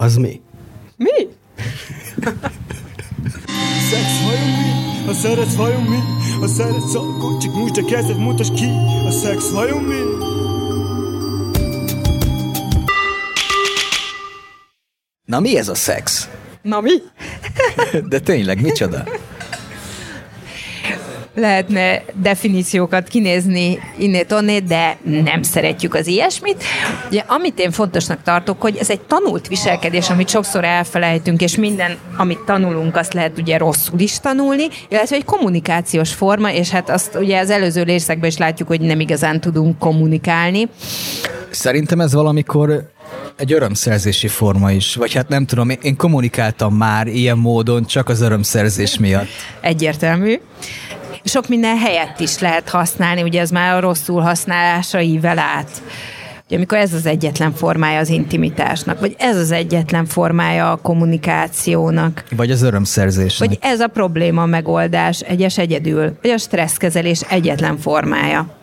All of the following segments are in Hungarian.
Az mi? Mi? Szex vajon mi? Ha szeretsz vajon mi? Ha szeretsz akkor csak nyújtsd a kezed, mutasd ki A szex vajon mi? Na mi ez a szex? Na mi? De tényleg, micsoda? Lehetne definíciókat kinézni innét onnét, de nem szeretjük az ilyesmit. Ugye, amit én fontosnak tartok, hogy ez egy tanult viselkedés, amit sokszor elfelejtünk, és minden, amit tanulunk, azt lehet ugye rosszul is tanulni, illetve egy kommunikációs forma, és hát azt ugye az előző részekben is látjuk, hogy nem igazán tudunk kommunikálni. Szerintem ez valamikor egy örömszerzési forma is, vagy hát nem tudom, én kommunikáltam már ilyen módon csak az örömszerzés miatt. Egyértelmű sok minden helyett is lehet használni, ugye ez már a rosszul használása ível át. Ugye, amikor ez az egyetlen formája az intimitásnak, vagy ez az egyetlen formája a kommunikációnak. Vagy az örömszerzésnek. Vagy ez a probléma megoldás egyes egyedül, vagy a stresszkezelés egyetlen formája.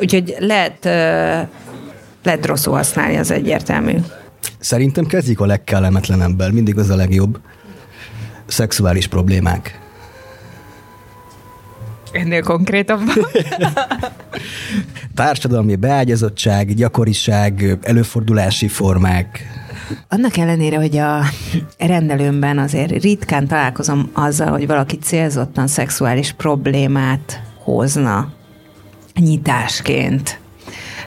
Úgyhogy lehet, lehet rosszul használni, az egyértelmű. Szerintem kezdjük a legkellemetlenebbel, mindig az a legjobb. Szexuális problémák. Ennél konkrétabban? Társadalmi beágyazottság, gyakoriság, előfordulási formák. Annak ellenére, hogy a rendelőmben azért ritkán találkozom azzal, hogy valaki célzottan szexuális problémát hozna nyitásként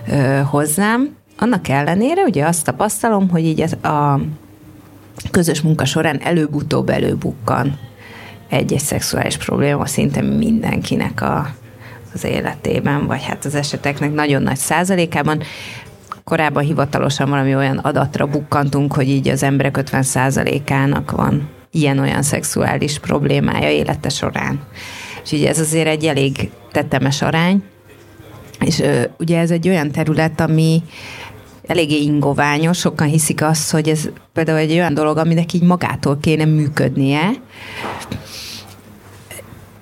ö, hozzám, annak ellenére ugye azt tapasztalom, hogy így a közös munka során előbb-utóbb előbukkan egy-egy szexuális probléma szinte mindenkinek a, az életében, vagy hát az eseteknek nagyon nagy százalékában. Korábban hivatalosan valami olyan adatra bukkantunk, hogy így az emberek 50 százalékának van ilyen-olyan szexuális problémája élete során. És ugye ez azért egy elég tetemes arány, és ö, ugye ez egy olyan terület, ami eléggé ingoványos, sokan hiszik azt, hogy ez például egy olyan dolog, aminek így magától kéne működnie,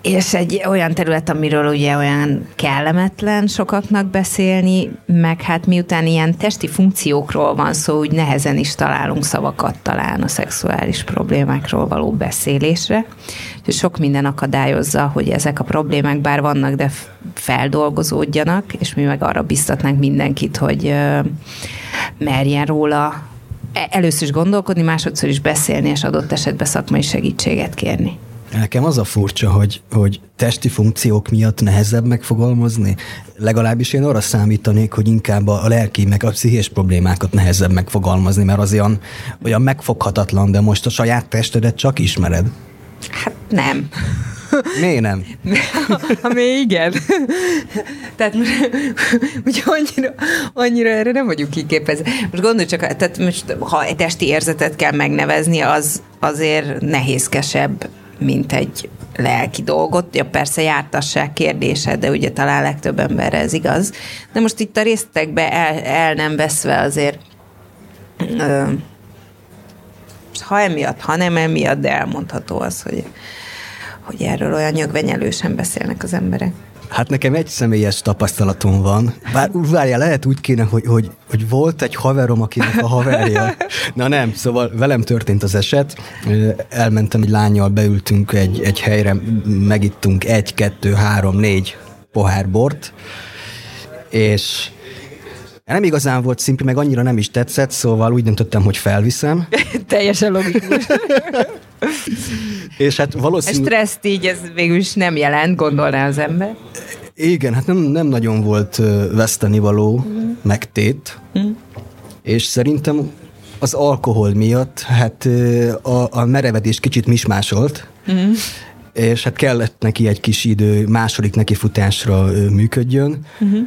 és egy olyan terület, amiről ugye olyan kellemetlen sokaknak beszélni, meg hát miután ilyen testi funkciókról van szó, úgy nehezen is találunk szavakat talán a szexuális problémákról való beszélésre. És sok minden akadályozza, hogy ezek a problémák bár vannak, de feldolgozódjanak, és mi meg arra biztatnánk mindenkit, hogy merjen róla e-, először is gondolkodni, másodszor is beszélni, és adott esetben szakmai segítséget kérni. Nekem az a furcsa, hogy, hogy testi funkciók miatt nehezebb megfogalmazni. Legalábbis én arra számítanék, hogy inkább a lelki, meg a pszichés problémákat nehezebb megfogalmazni, mert az olyan, olyan megfoghatatlan, de most a saját testedet csak ismered. Hát nem. Miért nem? Ami igen. tehát ugye annyira, annyira erre nem vagyunk kiképezve. Most gondolj csak, tehát most, ha egy testi érzetet kell megnevezni, az azért nehézkesebb mint egy lelki dolgot. Ja, persze jártasság kérdése, de ugye talán legtöbb emberre ez igaz. De most itt a résztekbe el, el nem veszve azért ö, ha emiatt, ha nem emiatt, de elmondható az, hogy, hogy erről olyan nyögvenyelősen beszélnek az emberek. Hát nekem egy személyes tapasztalatom van. Bár várjál, lehet úgy kéne, hogy, hogy, hogy volt egy haverom, akinek a haverja. Na nem, szóval velem történt az eset. Elmentem egy lányjal, beültünk egy, egy helyre, megittunk egy, kettő, három, négy pohár bort, és nem igazán volt szimpi, meg annyira nem is tetszett, szóval úgy döntöttem, hogy felviszem. Teljesen logikus. És hát valószínűleg... Stresszt így ez végül is nem jelent, gondolná az ember. Igen, hát nem, nem nagyon volt vesztenivaló mm. megtét, mm. és szerintem az alkohol miatt hát a, a merevedés kicsit mismásolt, mm. és hát kellett neki egy kis idő, második neki futásra működjön. Mm.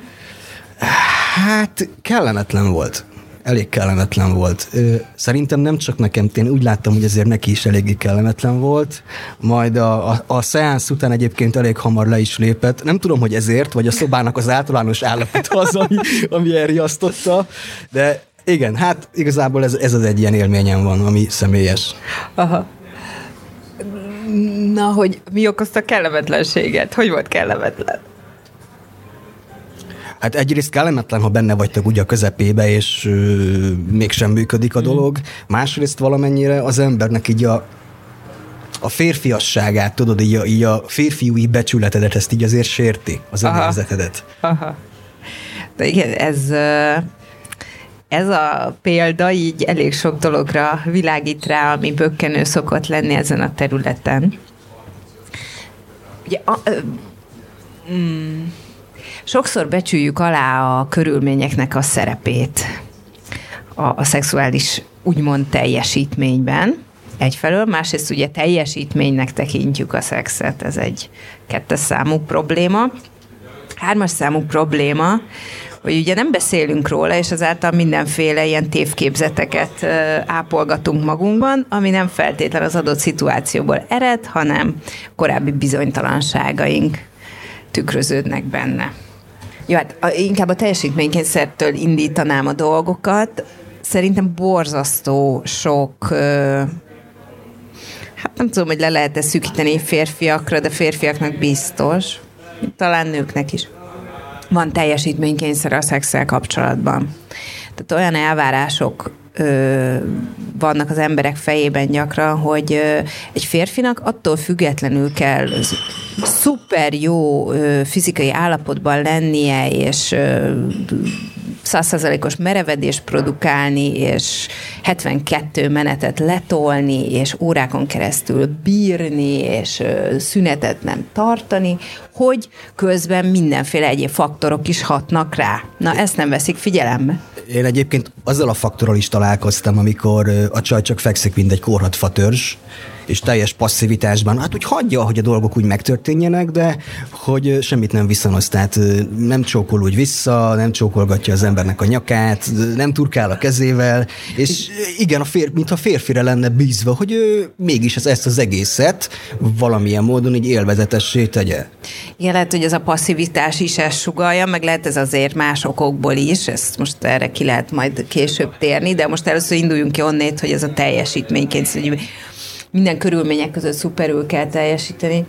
Hát kellemetlen volt elég kellemetlen volt. Szerintem nem csak nekem, én úgy láttam, hogy ezért neki is eléggé kellemetlen volt. Majd a, a, a szeánsz után egyébként elég hamar le is lépett. Nem tudom, hogy ezért, vagy a szobának az általános állapot az, ami, ami elriasztotta, de igen, hát igazából ez, ez az egy ilyen élményem van, ami személyes. Aha. Na, hogy mi okozta kellemetlenséget? Hogy volt kellemetlen? Hát egyrészt kellemetlen, ha benne vagytok ugye a közepébe, és ö, mégsem működik a mm. dolog. Másrészt valamennyire az embernek így a a férfiasságát, tudod, így a, így a férfiúi becsületedet, ezt így azért sérti, az önérzetedet. Aha. De igen, ez, ez a példa így elég sok dologra világít rá, ami bökkenő szokott lenni ezen a területen. Ugye, a, mm, sokszor becsüljük alá a körülményeknek a szerepét a, a szexuális úgymond teljesítményben, egyfelől, másrészt ugye teljesítménynek tekintjük a szexet, ez egy kettes számú probléma. Hármas számú probléma, hogy ugye nem beszélünk róla, és azáltal mindenféle ilyen tévképzeteket ápolgatunk magunkban, ami nem feltétlen az adott szituációból ered, hanem korábbi bizonytalanságaink tükröződnek benne. Jó, hát inkább a teljesítménykényszertől indítanám a dolgokat. Szerintem borzasztó sok hát nem tudom, hogy le lehet-e szűkíteni férfiakra, de férfiaknak biztos. Talán nőknek is van teljesítménykényszer a szexel kapcsolatban. Tehát olyan elvárások ö, vannak az emberek fejében gyakran, hogy ö, egy férfinak attól függetlenül kell szuper jó ö, fizikai állapotban lennie, és ö, százszerzalékos merevedést produkálni, és 72 menetet letolni, és órákon keresztül bírni, és szünetet nem tartani, hogy közben mindenféle egyéb faktorok is hatnak rá. Na, ezt nem veszik figyelembe. Én egyébként azzal a faktorral is találkoztam, amikor a csaj csak fekszik, mint egy korhat fatörzs, és teljes passzivitásban, hát úgy hagyja, hogy a dolgok úgy megtörténjenek, de hogy semmit nem viszonoz, tehát nem csókol úgy vissza, nem csókolgatja az embernek a nyakát, nem turkál a kezével, és igen, a fér, mintha férfire lenne bízva, hogy ő mégis ez, ezt az egészet valamilyen módon így élvezetessé tegye. Igen, lehet, hogy ez a passzivitás is ezt sugalja, meg lehet ez azért más okokból is, ezt most erre ki lehet majd később térni, de most először induljunk ki onnét, hogy ez a teljesítményként, hogy minden körülmények között szuperül kell teljesíteni.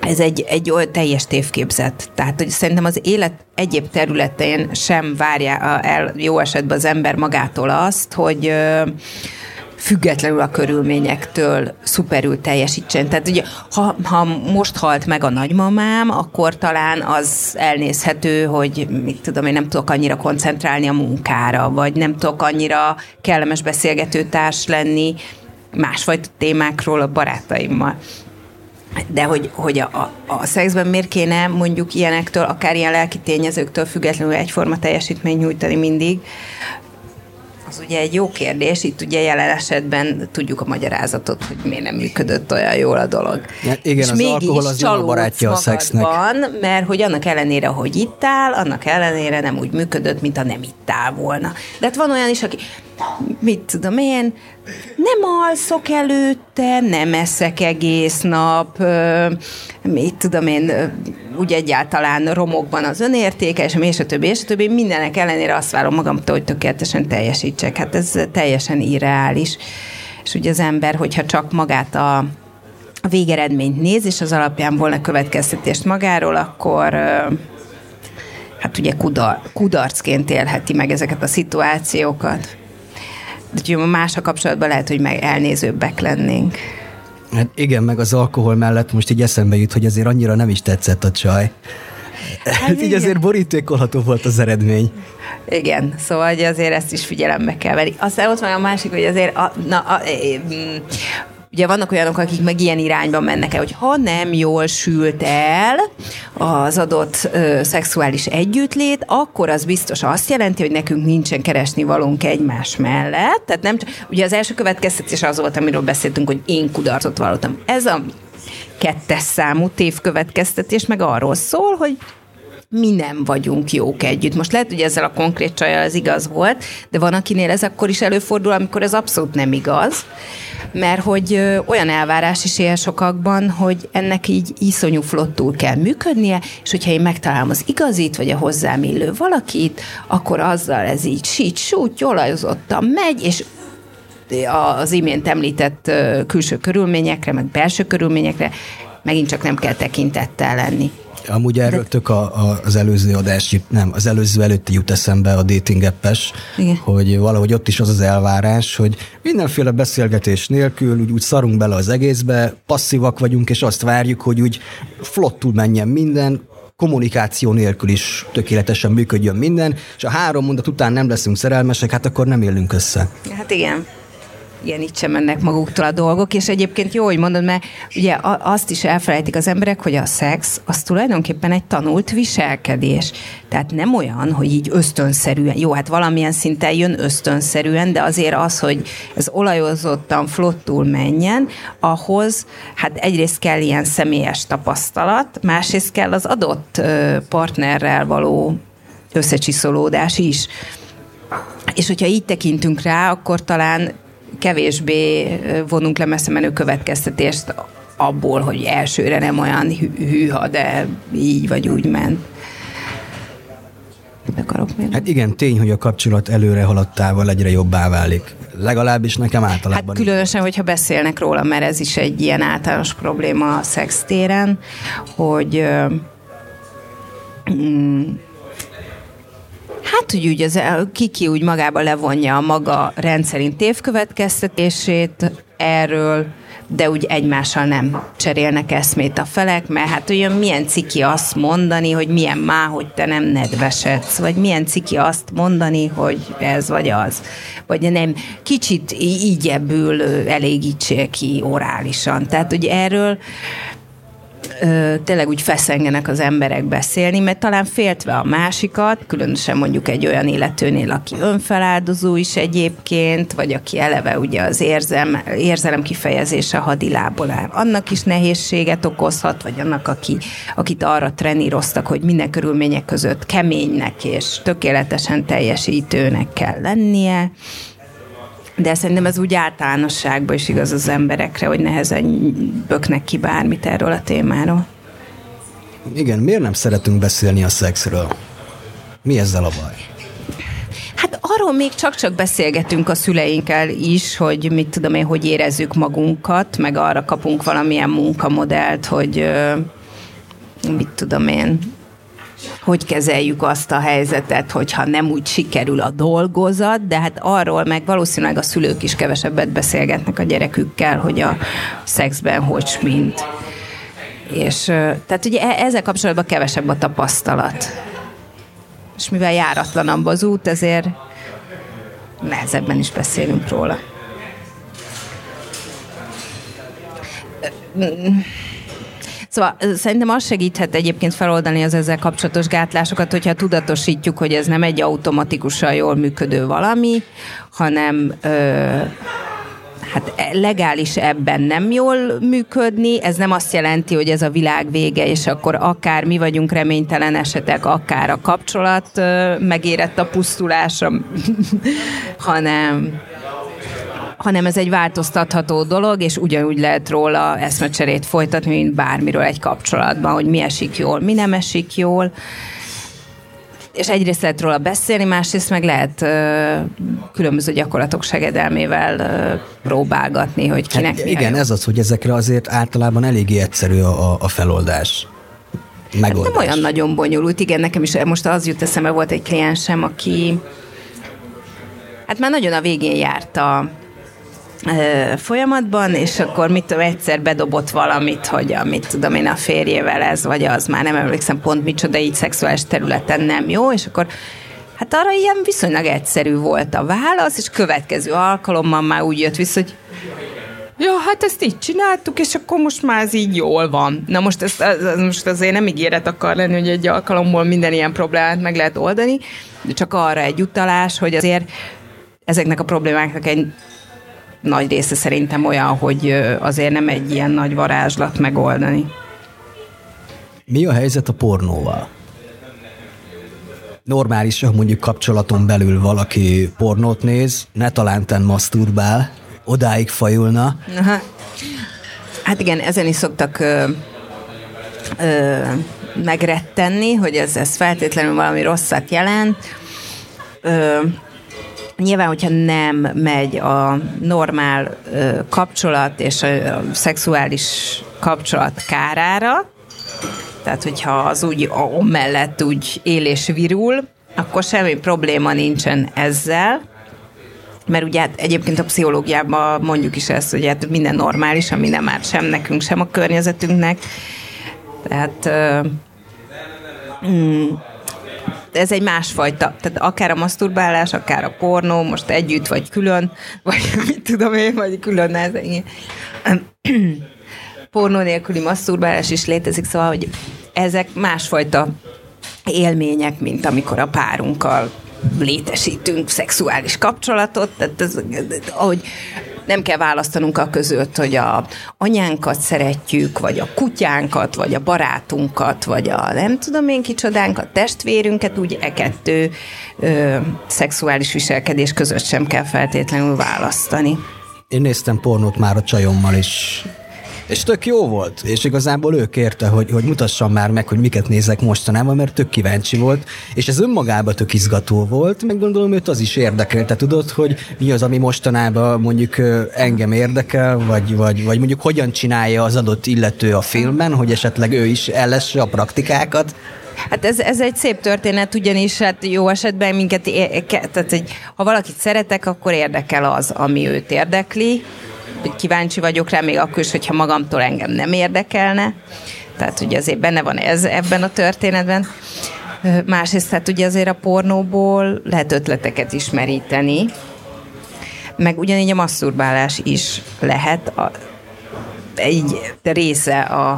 Ez egy, egy olyan teljes tévképzet. Tehát, hogy szerintem az élet egyéb területén sem várja el jó esetben az ember magától azt, hogy függetlenül a körülményektől szuperül teljesítsen. Tehát ugye, ha, ha most halt meg a nagymamám, akkor talán az elnézhető, hogy mit tudom, én nem tudok annyira koncentrálni a munkára, vagy nem tudok annyira kellemes beszélgetőtárs lenni, másfajta témákról a barátaimmal. De hogy, hogy a, a, a szexben miért kéne mondjuk ilyenektől, akár ilyen lelki tényezőktől függetlenül egyforma teljesítmény nyújtani mindig, az ugye egy jó kérdés, itt ugye jelen esetben tudjuk a magyarázatot, hogy miért nem működött olyan jól a dolog. Ja, igen, és az alkohol az jó a barátja a szexnek. mert hogy annak ellenére, hogy itt áll, annak ellenére nem úgy működött, mint a nem itt áll volna. De hát van olyan is, aki mit tudom én, nem alszok előtte, nem eszek egész nap, mit tudom én, úgy egyáltalán romokban az önértéke, és a többi, és a többi, mindenek ellenére azt várom magamtól, hogy tökéletesen teljesítsek. Hát ez teljesen irreális. És ugye az ember, hogyha csak magát a, a végeredményt néz, és az alapján volna következtetést magáról, akkor hát ugye kudar, kudarcként élheti meg ezeket a szituációkat. Más a kapcsolatban lehet, hogy meg elnézőbbek lennénk. Hát igen, meg az alkohol mellett most így eszembe jut, hogy azért annyira nem is tetszett a csaj. Hát, így azért borítékolható volt az eredmény. Igen, szóval azért ezt is figyelembe kell venni. Aztán ott van a másik, hogy azért a, na, a, Ugye vannak olyanok, akik meg ilyen irányban mennek el, hogy ha nem jól sült el az adott ö, szexuális együttlét, akkor az biztos azt jelenti, hogy nekünk nincsen keresni valónk egymás mellett. Tehát nem, ugye az első következtetés az volt, amiről beszéltünk, hogy én kudarcot vallottam. Ez a kettes számú tévkövetkeztetés meg arról szól, hogy mi nem vagyunk jók együtt. Most lehet, hogy ezzel a konkrét csajjal az igaz volt, de van, akinél ez akkor is előfordul, amikor ez abszolút nem igaz, mert hogy olyan elvárás is él sokakban, hogy ennek így iszonyú flottul kell működnie, és hogyha én megtalálom az igazit, vagy a hozzám illő valakit, akkor azzal ez így sít, sút, olajozottan megy, és az imént említett külső körülményekre, meg belső körülményekre megint csak nem kell tekintettel lenni. Amúgy erről De... tök a, a, az előző adás, nem, az előző előtti jut eszembe a dating appes, hogy valahogy ott is az az elvárás, hogy mindenféle beszélgetés nélkül úgy, úgy szarunk bele az egészbe, passzívak vagyunk, és azt várjuk, hogy úgy flottul menjen minden, kommunikáció nélkül is tökéletesen működjön minden, és a három mondat után nem leszünk szerelmesek, hát akkor nem élünk össze. Hát igen ilyen itt sem mennek maguktól a dolgok, és egyébként jó, hogy mondod, mert ugye azt is elfelejtik az emberek, hogy a szex az tulajdonképpen egy tanult viselkedés. Tehát nem olyan, hogy így ösztönszerűen, jó, hát valamilyen szinten jön ösztönszerűen, de azért az, hogy ez olajozottan, flottul menjen, ahhoz hát egyrészt kell ilyen személyes tapasztalat, másrészt kell az adott partnerrel való összecsiszolódás is. És hogyha így tekintünk rá, akkor talán kevésbé vonunk le messze menő következtetést abból, hogy elsőre nem olyan hűha, de így vagy úgy ment. Akarok még? Hát igen, tény, hogy a kapcsolat előre haladtával egyre jobbá válik. Legalábbis nekem általában. Hát különösen, hogyha beszélnek róla, mert ez is egy ilyen általános probléma a szextéren, hogy mm, Hát, hogy úgy az, kiki úgy magába levonja a maga rendszerint tévkövetkeztetését erről, de úgy egymással nem cserélnek eszmét a felek, mert hát olyan milyen ciki azt mondani, hogy milyen má, hogy te nem nedvesedsz, vagy milyen ciki azt mondani, hogy ez vagy az. Vagy nem, kicsit így ebből elégítsél ki orálisan. Tehát, hogy erről ö, tényleg úgy feszengenek az emberek beszélni, mert talán féltve a másikat, különösen mondjuk egy olyan illetőnél, aki önfeláldozó is egyébként, vagy aki eleve ugye az érzem, érzelem kifejezése hadilából áll. Annak is nehézséget okozhat, vagy annak, aki, akit arra treníroztak, hogy minden körülmények között keménynek és tökéletesen teljesítőnek kell lennie, de szerintem ez úgy általánosságban is igaz az emberekre, hogy nehezen böknek ki bármit erről a témáról. Igen, miért nem szeretünk beszélni a szexről? Mi ezzel a baj? Hát arról még csak-csak beszélgetünk a szüleinkkel is, hogy mit tudom én, hogy érezzük magunkat, meg arra kapunk valamilyen munkamodellt, hogy mit tudom én, hogy kezeljük azt a helyzetet, hogyha nem úgy sikerül a dolgozat, de hát arról meg valószínűleg a szülők is kevesebbet beszélgetnek a gyerekükkel, hogy a szexben hogy mint. És tehát ugye e-, ezzel kapcsolatban kevesebb a tapasztalat. És mivel járatlanabb az út, ezért nehezebben is beszélünk róla. Szóval szerintem az segíthet egyébként feloldani az ezzel kapcsolatos gátlásokat, hogyha tudatosítjuk, hogy ez nem egy automatikusan jól működő valami, hanem ö, hát e, legális ebben nem jól működni, ez nem azt jelenti, hogy ez a világ vége, és akkor akár mi vagyunk reménytelen esetek, akár a kapcsolat megérett a pusztulásra, hanem hanem ez egy változtatható dolog, és ugyanúgy lehet róla eszmecserét folytatni, mint bármiről egy kapcsolatban, hogy mi esik jól, mi nem esik jól és egyrészt lehet róla beszélni, másrészt meg lehet ö, különböző gyakorlatok segedelmével ö, próbálgatni, hogy kinek hát, Igen, ez az, hogy ezekre azért általában eléggé egyszerű a, a feloldás. Megoldás. Hát nem olyan nagyon bonyolult, igen, nekem is most az jut eszembe, volt egy kliensem, aki hát már nagyon a végén járt a, folyamatban, és akkor mit tudom, egyszer bedobott valamit, hogy amit tudom én a férjével ez, vagy az, már nem emlékszem pont micsoda, így szexuális területen nem jó, és akkor hát arra ilyen viszonylag egyszerű volt a válasz, és következő alkalommal már úgy jött vissza, hogy Ja, hát ezt így csináltuk, és akkor most már ez így jól van. Na most, ez, ez, most azért nem ígéret akar lenni, hogy egy alkalomból minden ilyen problémát meg lehet oldani, de csak arra egy utalás, hogy azért ezeknek a problémáknak egy nagy része szerintem olyan, hogy azért nem egy ilyen nagy varázslat megoldani. Mi a helyzet a pornóval? Normális, ha mondjuk kapcsolaton belül valaki pornót néz, ne talántán maszturbál, odáig fajulna. Aha. Hát igen, ezen is szoktak ö, ö, megrettenni, hogy ez, ez feltétlenül valami rosszat jelent. Ö, Nyilván, hogyha nem megy a normál ö, kapcsolat és a, a szexuális kapcsolat kárára, Tehát, hogyha az úgy mellett úgy él és virul, akkor semmi probléma nincsen ezzel, mert ugye hát egyébként a pszichológiában mondjuk is ezt, hogy hát minden normális, ami nem árt sem nekünk, sem a környezetünknek. Tehát mm, ez egy másfajta, tehát akár a masturbálás, akár a pornó, most együtt vagy külön, vagy mit tudom én, vagy külön ez pornó nélküli masturbálás is létezik, szóval, hogy ezek másfajta élmények, mint amikor a párunkkal létesítünk szexuális kapcsolatot, tehát ez, ahogy nem kell választanunk a között, hogy a anyánkat szeretjük, vagy a kutyánkat, vagy a barátunkat, vagy a nem tudom én kicsodánkat, testvérünket, úgy e kettő ö, szexuális viselkedés között sem kell feltétlenül választani. Én néztem pornót már a csajommal is, és tök jó volt, és igazából ő kérte, hogy, hogy mutassam már meg, hogy miket nézek mostanában, mert tök kíváncsi volt, és ez önmagában tök izgató volt, meg gondolom őt az is érdekelte, tudod, hogy mi az, ami mostanában mondjuk engem érdekel, vagy, vagy, vagy mondjuk hogyan csinálja az adott illető a filmben, hogy esetleg ő is ellesse a praktikákat. Hát ez, ez egy szép történet, ugyanis hát jó esetben minket, tehát hogy ha valakit szeretek, akkor érdekel az, ami őt érdekli, kíváncsi vagyok rá, még akkor is, hogyha magamtól engem nem érdekelne. Tehát ugye azért benne van ez ebben a történetben. Másrészt hát ugye azért a pornóból lehet ötleteket ismeríteni, meg ugyanígy a masturbálás is lehet a, egy része a,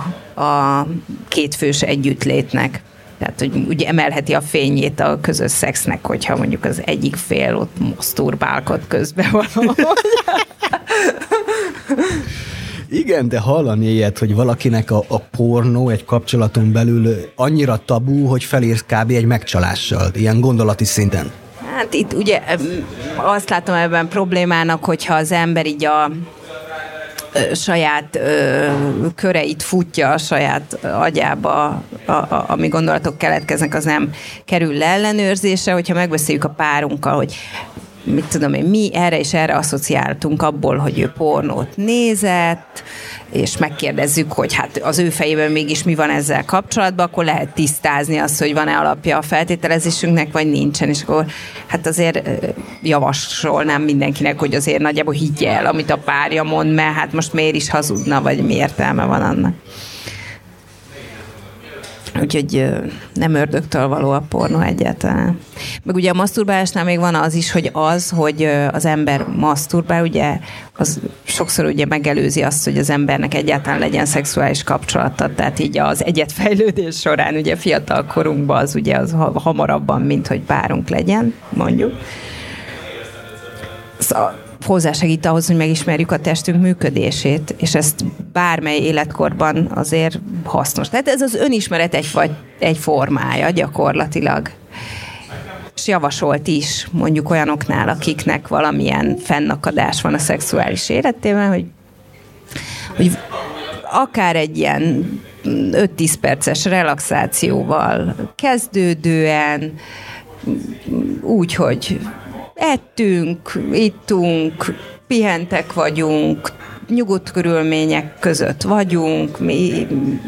a kétfős együttlétnek. Tehát, hogy ugye emelheti a fényét a közös szexnek, hogyha mondjuk az egyik fél ott masturbálkod közben van. Igen, de hallani ilyet, hogy valakinek a, a pornó egy kapcsolaton belül annyira tabú, hogy felír kb. egy megcsalással, ilyen gondolati szinten. Hát itt ugye azt látom ebben problémának, hogyha az ember így a saját ö, köreit futja a saját agyába, a, a, ami gondolatok keletkeznek, az nem kerül le ellenőrzésre, hogyha megbeszéljük a párunkkal, hogy mit tudom én, mi erre és erre asszociáltunk abból, hogy ő pornót nézett, és megkérdezzük, hogy hát az ő fejében mégis mi van ezzel kapcsolatban, akkor lehet tisztázni azt, hogy van-e alapja a feltételezésünknek, vagy nincsen, és akkor hát azért javasolnám mindenkinek, hogy azért nagyjából higgye el, amit a párja mond, mert hát most miért is hazudna, vagy mi értelme van annak. Úgyhogy nem ördögtől való a pornó egyáltalán. Meg ugye a maszturbálásnál még van az is, hogy az, hogy az ember maszturbál, ugye az sokszor ugye megelőzi azt, hogy az embernek egyáltalán legyen szexuális kapcsolata. Tehát így az egyetfejlődés során ugye fiatal korunkban az ugye az hamarabban, mint hogy párunk legyen, mondjuk. Szóval hozzásegít ahhoz, hogy megismerjük a testünk működését, és ezt bármely életkorban azért hasznos. Tehát ez az önismeret egy, vagy egy formája gyakorlatilag. És javasolt is mondjuk olyanoknál, akiknek valamilyen fennakadás van a szexuális életében, hogy, hogy akár egy ilyen 5-10 perces relaxációval kezdődően, úgy, hogy ettünk, ittunk, pihentek vagyunk, nyugodt körülmények között vagyunk, mi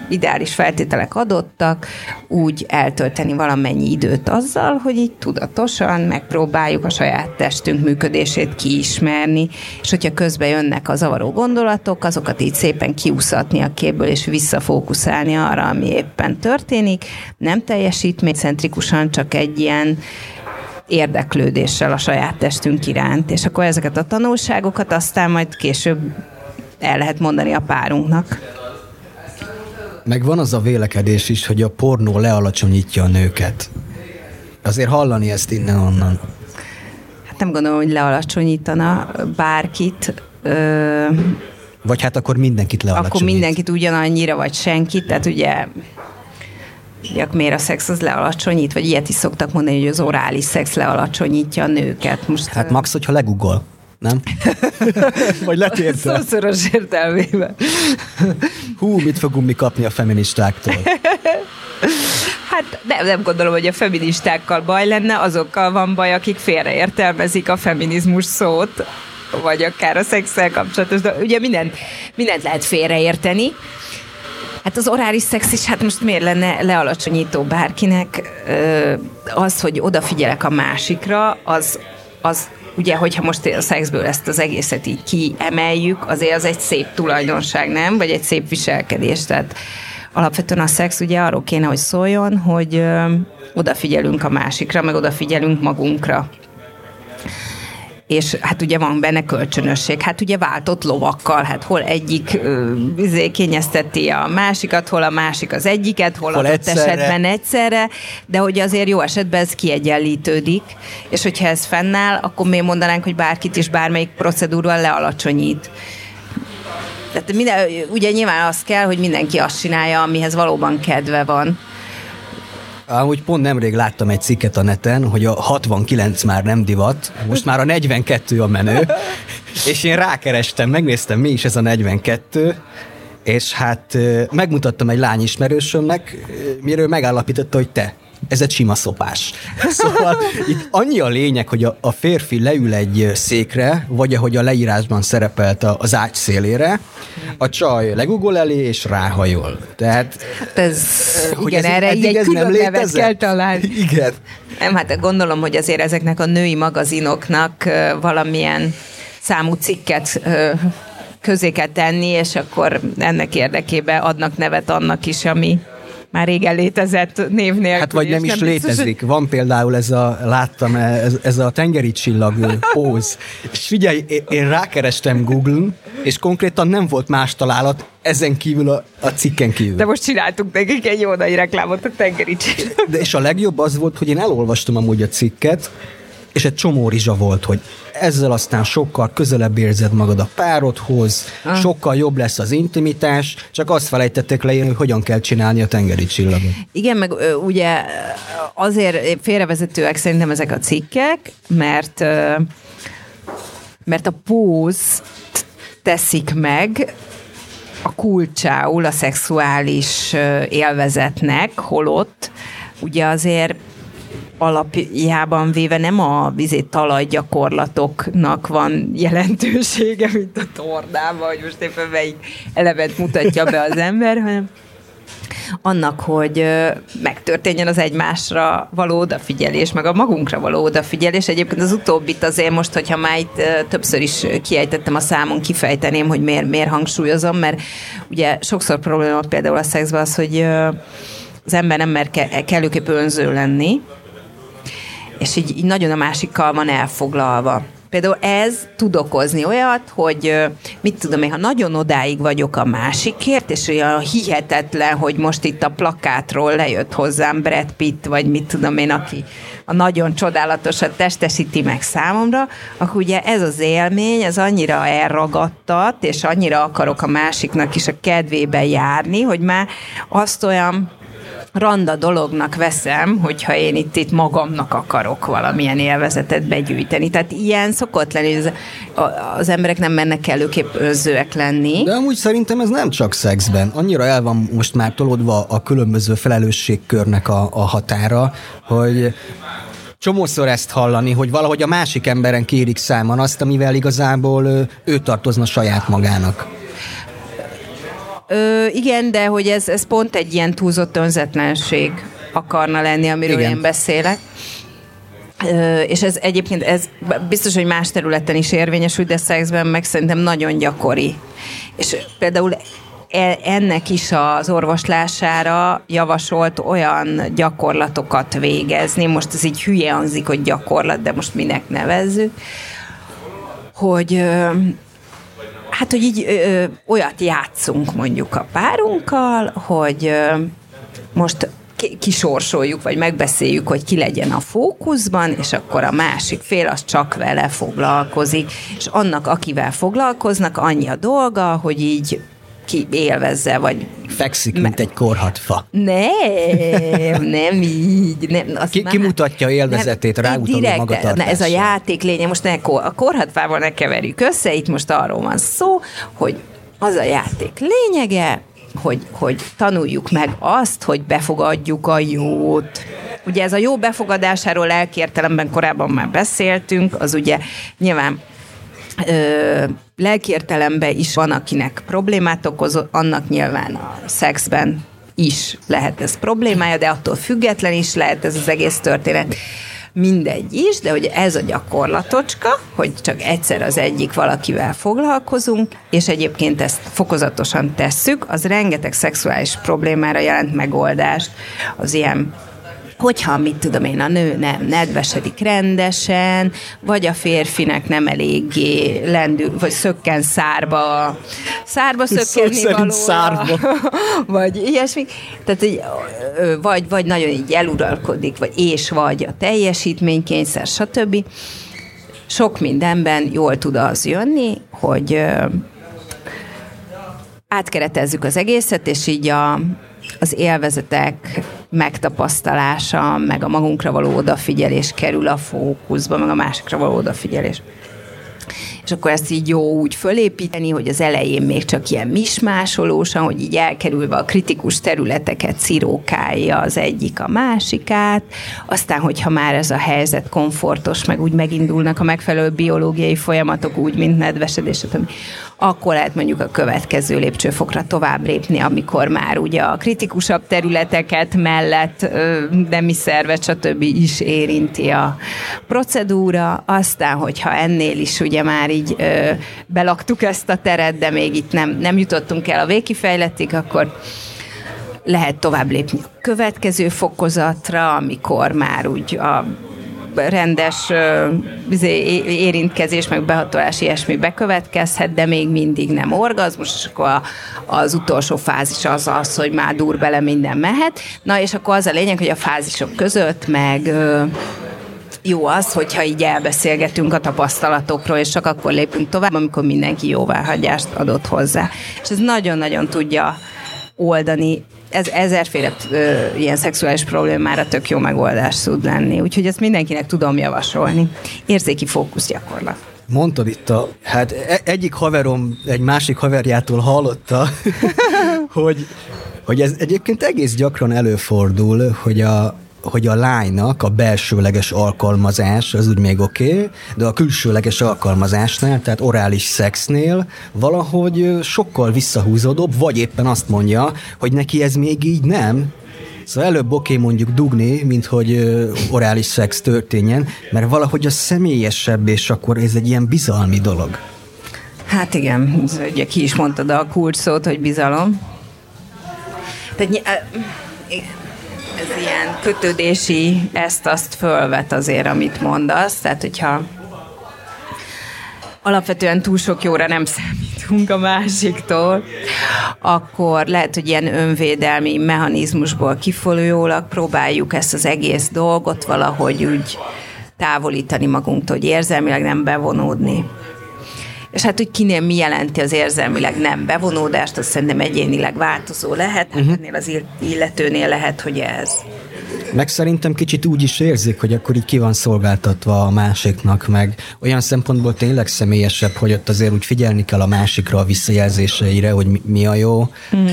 ideális feltételek adottak, úgy eltölteni valamennyi időt azzal, hogy így tudatosan megpróbáljuk a saját testünk működését kiismerni, és hogyha közben jönnek a zavaró gondolatok, azokat így szépen kiúszatni a képből, és visszafókuszálni arra, ami éppen történik, nem teljesítménycentrikusan, csak egy ilyen érdeklődéssel a saját testünk iránt, és akkor ezeket a tanulságokat aztán majd később el lehet mondani a párunknak. Meg van az a vélekedés is, hogy a pornó lealacsonyítja a nőket. Azért hallani ezt innen-onnan. Hát nem gondolom, hogy lealacsonyítana bárkit. Ö... Vagy hát akkor mindenkit lealacsonyít. Akkor mindenkit ugyanannyira, vagy senkit. Tehát ugye miért a szex az lealacsonyít, vagy ilyet is szoktak mondani, hogy az orális szex lealacsonyítja a nőket. Most, hát max, hogyha legugol, nem? vagy letérte. Szószoros értelmében. Hú, mit fogunk mi kapni a feministáktól? Hát nem, nem gondolom, hogy a feministákkal baj lenne, azokkal van baj, akik félreértelmezik a feminizmus szót, vagy akár a szexel kapcsolatos, de ugye mindent, mindent lehet félreérteni, Hát az orális szex is, hát most miért lenne lealacsonyító bárkinek? Az, hogy odafigyelek a másikra, az, az ugye, hogyha most a szexből ezt az egészet így kiemeljük, azért az egy szép tulajdonság, nem? Vagy egy szép viselkedés. Tehát alapvetően a szex ugye arról kéne, hogy szóljon, hogy ö, odafigyelünk a másikra, meg odafigyelünk magunkra és hát ugye van benne kölcsönösség. Hát ugye váltott lovakkal, hát hol egyik izé, kényezteti a másikat, hol a másik az egyiket, hol, hol adott egyszerre. esetben egyszerre, de hogy azért jó esetben ez kiegyenlítődik, és hogyha ez fennáll, akkor mi mondanánk, hogy bárkit is bármelyik procedúrval lealacsonyít. Tehát minden, ugye nyilván az kell, hogy mindenki azt csinálja, amihez valóban kedve van. Amúgy pont nemrég láttam egy cikket a neten, hogy a 69 már nem divat, most már a 42 a menő, és én rákerestem, megnéztem mi is ez a 42, és hát megmutattam egy lányismerősömnek, miről megállapította, hogy te, ez egy sima szopás. Szóval itt annyi a lényeg, hogy a, a férfi leül egy székre, vagy ahogy a leírásban szerepelt az ágy szélére, a csaj legugol elé, és ráhajol. Tehát, hát ez, hogy igen, ez, erre így egy külön nevet kell találni. Igen. Nem, hát gondolom, hogy azért ezeknek a női magazinoknak valamilyen számú cikket közé kell tenni, és akkor ennek érdekében adnak nevet annak is, ami már régen létezett név nélkül. Hát vagy nem is nem létezik. Biztos, Van például ez a, láttam, ez, ez a tengeri csillag póz. És figyelj, én rákerestem Google-n, és konkrétan nem volt más találat, ezen kívül a, a cikken kívül. De most csináltunk nekik egy jó nagy reklámot a tengeri csillag. De és a legjobb az volt, hogy én elolvastam amúgy a cikket, és egy csomó rizsa volt, hogy ezzel aztán sokkal közelebb érzed magad a párodhoz, ah. sokkal jobb lesz az intimitás, csak azt felejtették leírni, hogy hogyan kell csinálni a tengeri csillagot. Igen, meg ugye azért félrevezetőek szerintem ezek a cikkek, mert mert a póz teszik meg a kulcsául a szexuális élvezetnek, holott ugye azért alapjában véve nem a vizé talajgyakorlatoknak van jelentősége, mint a tornában, hogy most éppen melyik elevet mutatja be az ember, hanem annak, hogy megtörténjen az egymásra való odafigyelés, meg a magunkra való odafigyelés. Egyébként az utóbbit azért most, hogyha már itt többször is kiejtettem a számon, kifejteném, hogy miért, miért hangsúlyozom, mert ugye sokszor probléma például a szexben az, hogy az ember nem mer kellőképp önző lenni, és így, így nagyon a másikkal van elfoglalva. Például ez tud okozni olyat, hogy mit tudom én, ha nagyon odáig vagyok a másikért, és olyan hihetetlen, hogy most itt a plakátról lejött hozzám Brad Pitt, vagy mit tudom én, aki a nagyon csodálatosat testesíti meg számomra, akkor ugye ez az élmény, ez annyira elragadtat, és annyira akarok a másiknak is a kedvébe járni, hogy már azt olyan randa dolognak veszem, hogyha én itt, itt magamnak akarok valamilyen élvezetet begyűjteni. Tehát ilyen szokott lenni, az, az emberek nem mennek előképp önzőek lenni. De amúgy szerintem ez nem csak szexben. Annyira el van most már tolódva a különböző felelősségkörnek a, a határa, hogy csomószor ezt hallani, hogy valahogy a másik emberen kérik számon azt, amivel igazából ő tartozna saját magának. Ö, igen, de hogy ez, ez pont egy ilyen túlzott önzetlenség akarna lenni, amiről igen. én beszélek. Ö, és ez egyébként ez biztos, hogy más területen is érvényesül, de szexben meg szerintem nagyon gyakori. És például e, ennek is az orvoslására javasolt olyan gyakorlatokat végezni, most ez így hülye hangzik, hogy gyakorlat, de most minek nevezzük, hogy Hát, hogy így ö, olyat játszunk mondjuk a párunkkal, hogy ö, most kisorsoljuk, vagy megbeszéljük, hogy ki legyen a fókuszban, és akkor a másik fél az csak vele foglalkozik, és annak, akivel foglalkoznak, annyi a dolga, hogy így ki élvezze, vagy... Fekszik, mint egy korhatfa. Nem, nem így. Nem, ki, már, mutatja élvezetét, ráutaló magatartásra. Ne, ez a játék lénye, most ne, a korhatvával ne keverjük össze, itt most arról van szó, hogy az a játék lényege, hogy, hogy tanuljuk meg azt, hogy befogadjuk a jót. Ugye ez a jó befogadásáról elkértelemben korábban már beszéltünk, az ugye nyilván ö, lelkiértelemben is van, akinek problémát okoz, annak nyilván a szexben is lehet ez problémája, de attól független is lehet ez az egész történet. Mindegy is, de hogy ez a gyakorlatocska, hogy csak egyszer az egyik valakivel foglalkozunk, és egyébként ezt fokozatosan tesszük, az rengeteg szexuális problémára jelent megoldást, az ilyen hogyha, mit tudom én, a nő nem nedvesedik rendesen, vagy a férfinek nem eléggé lendül, vagy szökken szárba, szárba szökkenni valóra, szárba. vagy ilyesmi. Tehát, hogy, vagy, vagy nagyon így eluralkodik, vagy és vagy a teljesítménykényszer, stb. Sok mindenben jól tud az jönni, hogy átkeretezzük az egészet, és így a, az élvezetek megtapasztalása, meg a magunkra való odafigyelés kerül a fókuszba, meg a másikra való odafigyelés. És akkor ezt így jó úgy fölépíteni, hogy az elején még csak ilyen mismásolósan, hogy így elkerülve a kritikus területeket cirókálja az egyik a másikát, aztán, hogyha már ez a helyzet komfortos, meg úgy megindulnak a megfelelő biológiai folyamatok, úgy, mint nedvesedés, akkor lehet mondjuk a következő lépcsőfokra tovább lépni, amikor már ugye a kritikusabb területeket mellett nemi szervet, stb. is érinti a procedúra. Aztán, hogyha ennél is ugye már így ö, belaktuk ezt a teret, de még itt nem, nem jutottunk el a végkifejletig, akkor lehet tovább lépni a következő fokozatra, amikor már úgy a rendes izé, érintkezés, meg behatolás, ilyesmi bekövetkezhet, de még mindig nem orgazmus, és akkor az utolsó fázis az az, hogy már dur bele minden mehet. Na, és akkor az a lényeg, hogy a fázisok között meg jó az, hogyha így elbeszélgetünk a tapasztalatokról, és csak akkor lépünk tovább, amikor mindenki jóváhagyást adott hozzá. És ez nagyon-nagyon tudja oldani ez ezerféle ö, ilyen szexuális problémára tök jó megoldás tud lenni. Úgyhogy ezt mindenkinek tudom javasolni. Érzéki fókusz gyakorlat. Mondtad itt a, hát e, egyik haverom egy másik haverjától hallotta, hogy, hogy ez egyébként egész gyakran előfordul, hogy a, hogy a lánynak a belsőleges alkalmazás az úgy még oké, okay, de a külsőleges alkalmazásnál, tehát orális szexnél valahogy sokkal visszahúzódóbb, vagy éppen azt mondja, hogy neki ez még így nem, Szóval előbb oké okay mondjuk dugni, mint hogy orális szex történjen, mert valahogy a személyesebb, és akkor ez egy ilyen bizalmi dolog. Hát igen, ugye ki is mondtad a kulcs szót, hogy bizalom. Tehát, ez ilyen kötődési ezt-azt fölvet azért, amit mondasz. Tehát, hogyha alapvetően túl sok jóra nem számítunk a másiktól, akkor lehet, hogy ilyen önvédelmi mechanizmusból kifolyólag próbáljuk ezt az egész dolgot valahogy úgy távolítani magunktól, hogy érzelmileg nem bevonódni. És hát, hogy kinél mi jelenti az érzelmileg nem bevonódást, azt szerintem egyénileg változó lehet, hát uh-huh. ennél az illetőnél lehet, hogy ez. Meg szerintem kicsit úgy is érzik, hogy akkor így ki van szolgáltatva a másiknak, meg olyan szempontból tényleg személyesebb, hogy ott azért úgy figyelni kell a másikra, a visszajelzéseire, hogy mi, mi a jó. Uh-huh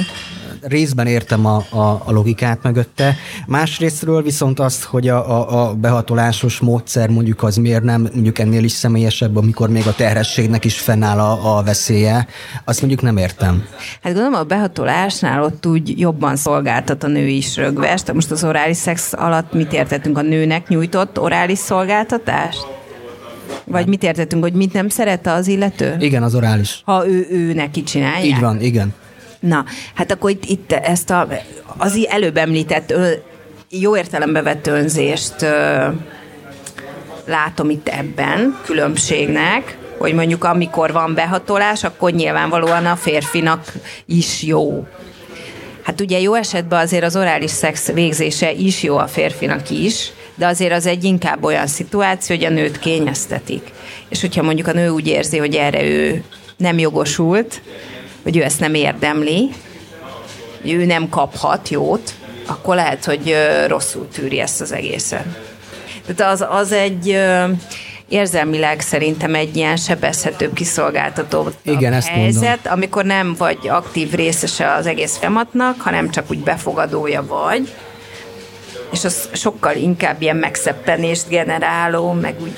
részben értem a, a, a logikát mögötte, másrésztről viszont azt, hogy a, a, a behatolásos módszer mondjuk az miért nem mondjuk ennél is személyesebb, amikor még a terhességnek is fennáll a, a veszélye, azt mondjuk nem értem. Hát gondolom a behatolásnál ott úgy jobban szolgáltat a nő is rögvest. Most az orális szex alatt mit értettünk a nőnek nyújtott orális szolgáltatást? Vagy mit értettünk, hogy mit nem szeret az illető? Igen, az orális. Ha ő, ő neki csinálja? Így van, igen. Na, hát akkor itt, itt ezt a, az előbb említett ö, jó értelembe vett önzést ö, látom itt ebben különbségnek, hogy mondjuk amikor van behatolás, akkor nyilvánvalóan a férfinak is jó. Hát ugye jó esetben azért az orális szex végzése is jó a férfinak is, de azért az egy inkább olyan szituáció, hogy a nőt kényeztetik. És hogyha mondjuk a nő úgy érzi, hogy erre ő nem jogosult, hogy ő ezt nem érdemli, ő nem kaphat jót, akkor lehet, hogy rosszul tűri ezt az egészet. Tehát az, az egy érzelmileg szerintem egy ilyen sebezhetőbb, kiszolgáltató Igen, ezt helyzet, mondom. amikor nem vagy aktív részese az egész folyamatnak, hanem csak úgy befogadója vagy, és az sokkal inkább ilyen megszeppenést generáló, meg úgy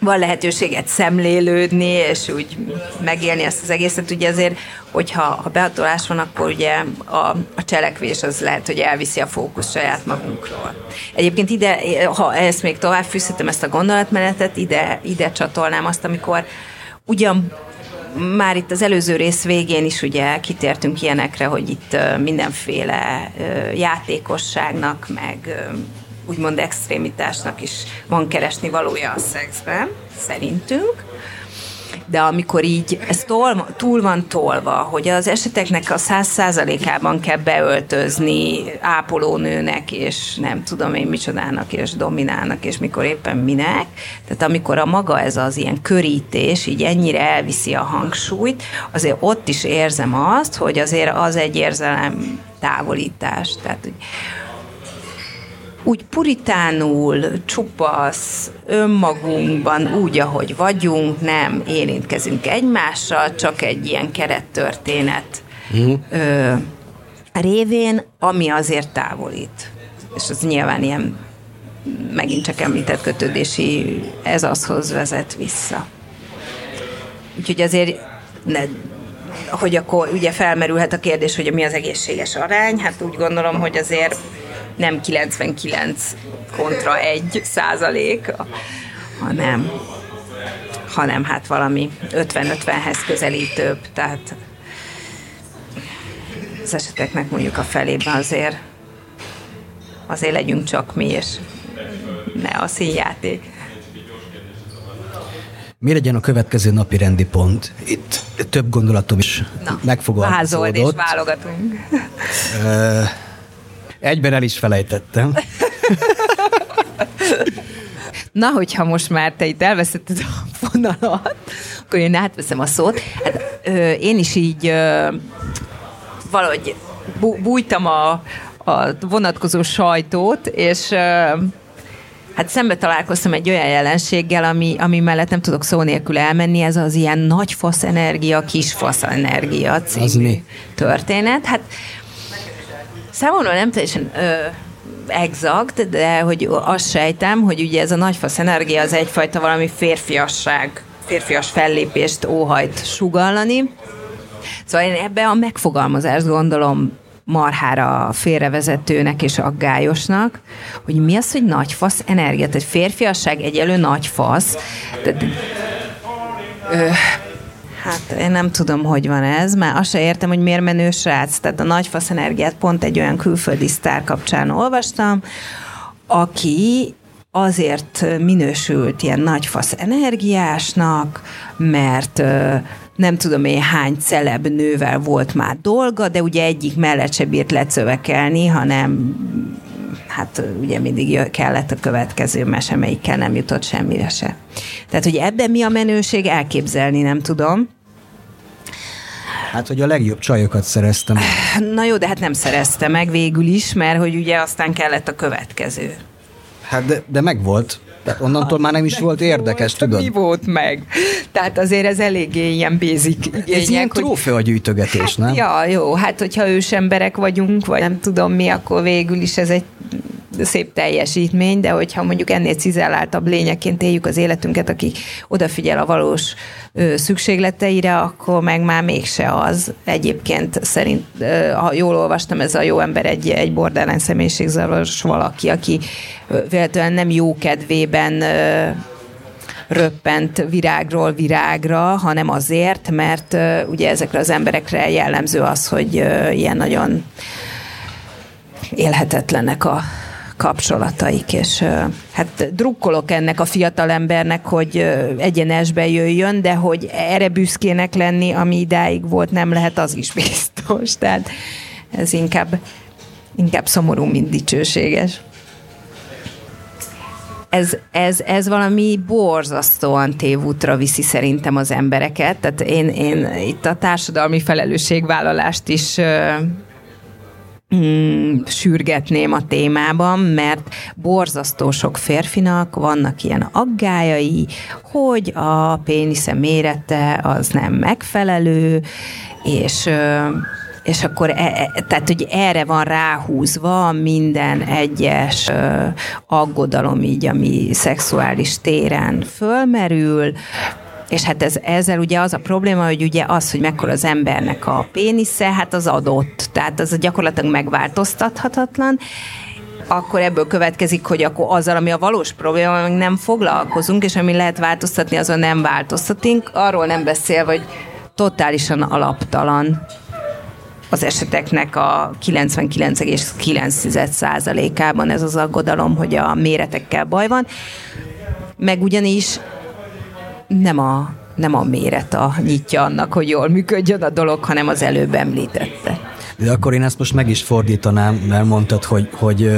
van lehetőséget szemlélődni, és úgy megélni ezt az egészet. Ugye azért, hogyha ha behatolás van, akkor ugye a, a cselekvés az lehet, hogy elviszi a fókusz saját magunkról. Egyébként ide, ha ezt még tovább fűzhetem, ezt a gondolatmenetet, ide, ide csatolnám azt, amikor ugyan már itt az előző rész végén is ugye kitértünk ilyenekre, hogy itt mindenféle játékosságnak, meg úgymond extrémitásnak is van keresni valója a szexben, szerintünk. De amikor így ez tol, túl van tolva, hogy az eseteknek a száz százalékában kell beöltözni ápolónőnek, és nem tudom én micsodának, és dominálnak, és mikor éppen minek. Tehát amikor a maga ez az ilyen körítés így ennyire elviszi a hangsúlyt, azért ott is érzem azt, hogy azért az egy érzelem távolítás. Tehát, hogy úgy puritánul, csupasz, önmagunkban, úgy, ahogy vagyunk, nem érintkezünk egymással, csak egy ilyen kerettörténet mm. ö, révén, ami azért távolít. És az nyilván ilyen megint csak említett kötődési, ez azhoz vezet vissza. Úgyhogy azért ne, hogy akkor ugye felmerülhet a kérdés, hogy mi az egészséges arány, hát úgy gondolom, hogy azért nem 99 kontra 1 százalék, hanem, hanem hát valami 50-50-hez közelítőbb, tehát az eseteknek mondjuk a felében azért azért legyünk csak mi, és ne a színjáték. Mi legyen a következő napi rendi pont? Itt több gondolatom is Na, megfogalmazódott. és válogatunk. Egyben el is felejtettem. Na, hogyha most már te itt elveszetted a fonalat, akkor én átveszem a szót. Hát, ö, én is így ö, valahogy bújtam a, a vonatkozó sajtót, és ö, hát szembe találkoztam egy olyan jelenséggel, ami, ami mellett nem tudok szó nélkül elmenni, ez az ilyen nagy fasz energia, kis fasz energia című történet. Hát Számomra nem teljesen ö, exakt, de hogy azt sejtem, hogy ugye ez a nagyfasz energia az egyfajta valami férfiasság, férfias fellépést óhajt sugallani. Szóval én ebbe a megfogalmazást gondolom marhára félrevezetőnek és aggályosnak, hogy mi az, hogy nagyfasz energia, tehát férfiasság egyelő nagyfasz. Tehát, ö, Hát én nem tudom, hogy van ez, mert azt se értem, hogy miért menő srác. Tehát a nagyfasz energiát pont egy olyan külföldi sztár kapcsán olvastam, aki azért minősült ilyen nagyfasz energiásnak, mert nem tudom én hány celeb nővel volt már dolga, de ugye egyik mellett se bírt lecövekelni, hanem hát ugye mindig kellett a következő mese, melyikkel nem jutott semmire se. Tehát, hogy ebben mi a menőség, elképzelni nem tudom. Hát, hogy a legjobb csajokat szereztem. Na jó, de hát nem szerezte meg végül is, mert hogy ugye aztán kellett a következő. Hát de, de meg volt. Tehát onnantól már nem is volt érdekes, volt, tudod? Mi volt meg? Tehát azért ez eléggé ilyen basic igények. Ez ilyen trófea gyűjtögetés, hát, nem? Ja, jó, hát hogyha ős emberek vagyunk, vagy nem tudom mi, akkor végül is ez egy szép teljesítmény, de hogyha mondjuk ennél cizelláltabb lényeként éljük az életünket, aki odafigyel a valós szükségleteire, akkor meg már mégse az. Egyébként szerint, ha jól olvastam, ez a jó ember egy, egy borderline személyiségzavaros valaki, aki véletlenül nem jó kedvében röppent virágról virágra, hanem azért, mert ugye ezekre az emberekre jellemző az, hogy ilyen nagyon élhetetlenek a, kapcsolataik, és hát drukkolok ennek a fiatalembernek, hogy egyenesbe jöjjön, de hogy erre büszkének lenni, ami idáig volt, nem lehet, az is biztos. Tehát ez inkább, inkább szomorú, mint dicsőséges. Ez, ez, ez valami borzasztóan tévútra viszi szerintem az embereket. Tehát én, én itt a társadalmi felelősségvállalást is mm, sürgetném a témában, mert borzasztó sok férfinak vannak ilyen aggájai, hogy a pénisze mérete az nem megfelelő, és és akkor e, e, tehát, hogy erre van ráhúzva minden egyes ö, aggodalom így, ami szexuális téren fölmerül, és hát ez, ezzel ugye az a probléma, hogy ugye az, hogy mekkora az embernek a pénisze, hát az adott, tehát az gyakorlatilag megváltoztathatatlan, akkor ebből következik, hogy akkor azzal, ami a valós probléma, meg nem foglalkozunk, és ami lehet változtatni, azon nem változtatunk. Arról nem beszél, hogy totálisan alaptalan az eseteknek a 99,9%-ában ez az aggodalom, hogy a méretekkel baj van. Meg ugyanis nem a, nem a méret a nyitja annak, hogy jól működjön a dolog, hanem az előbb említette. De akkor én ezt most meg is fordítanám, mert mondtad, hogy, hogy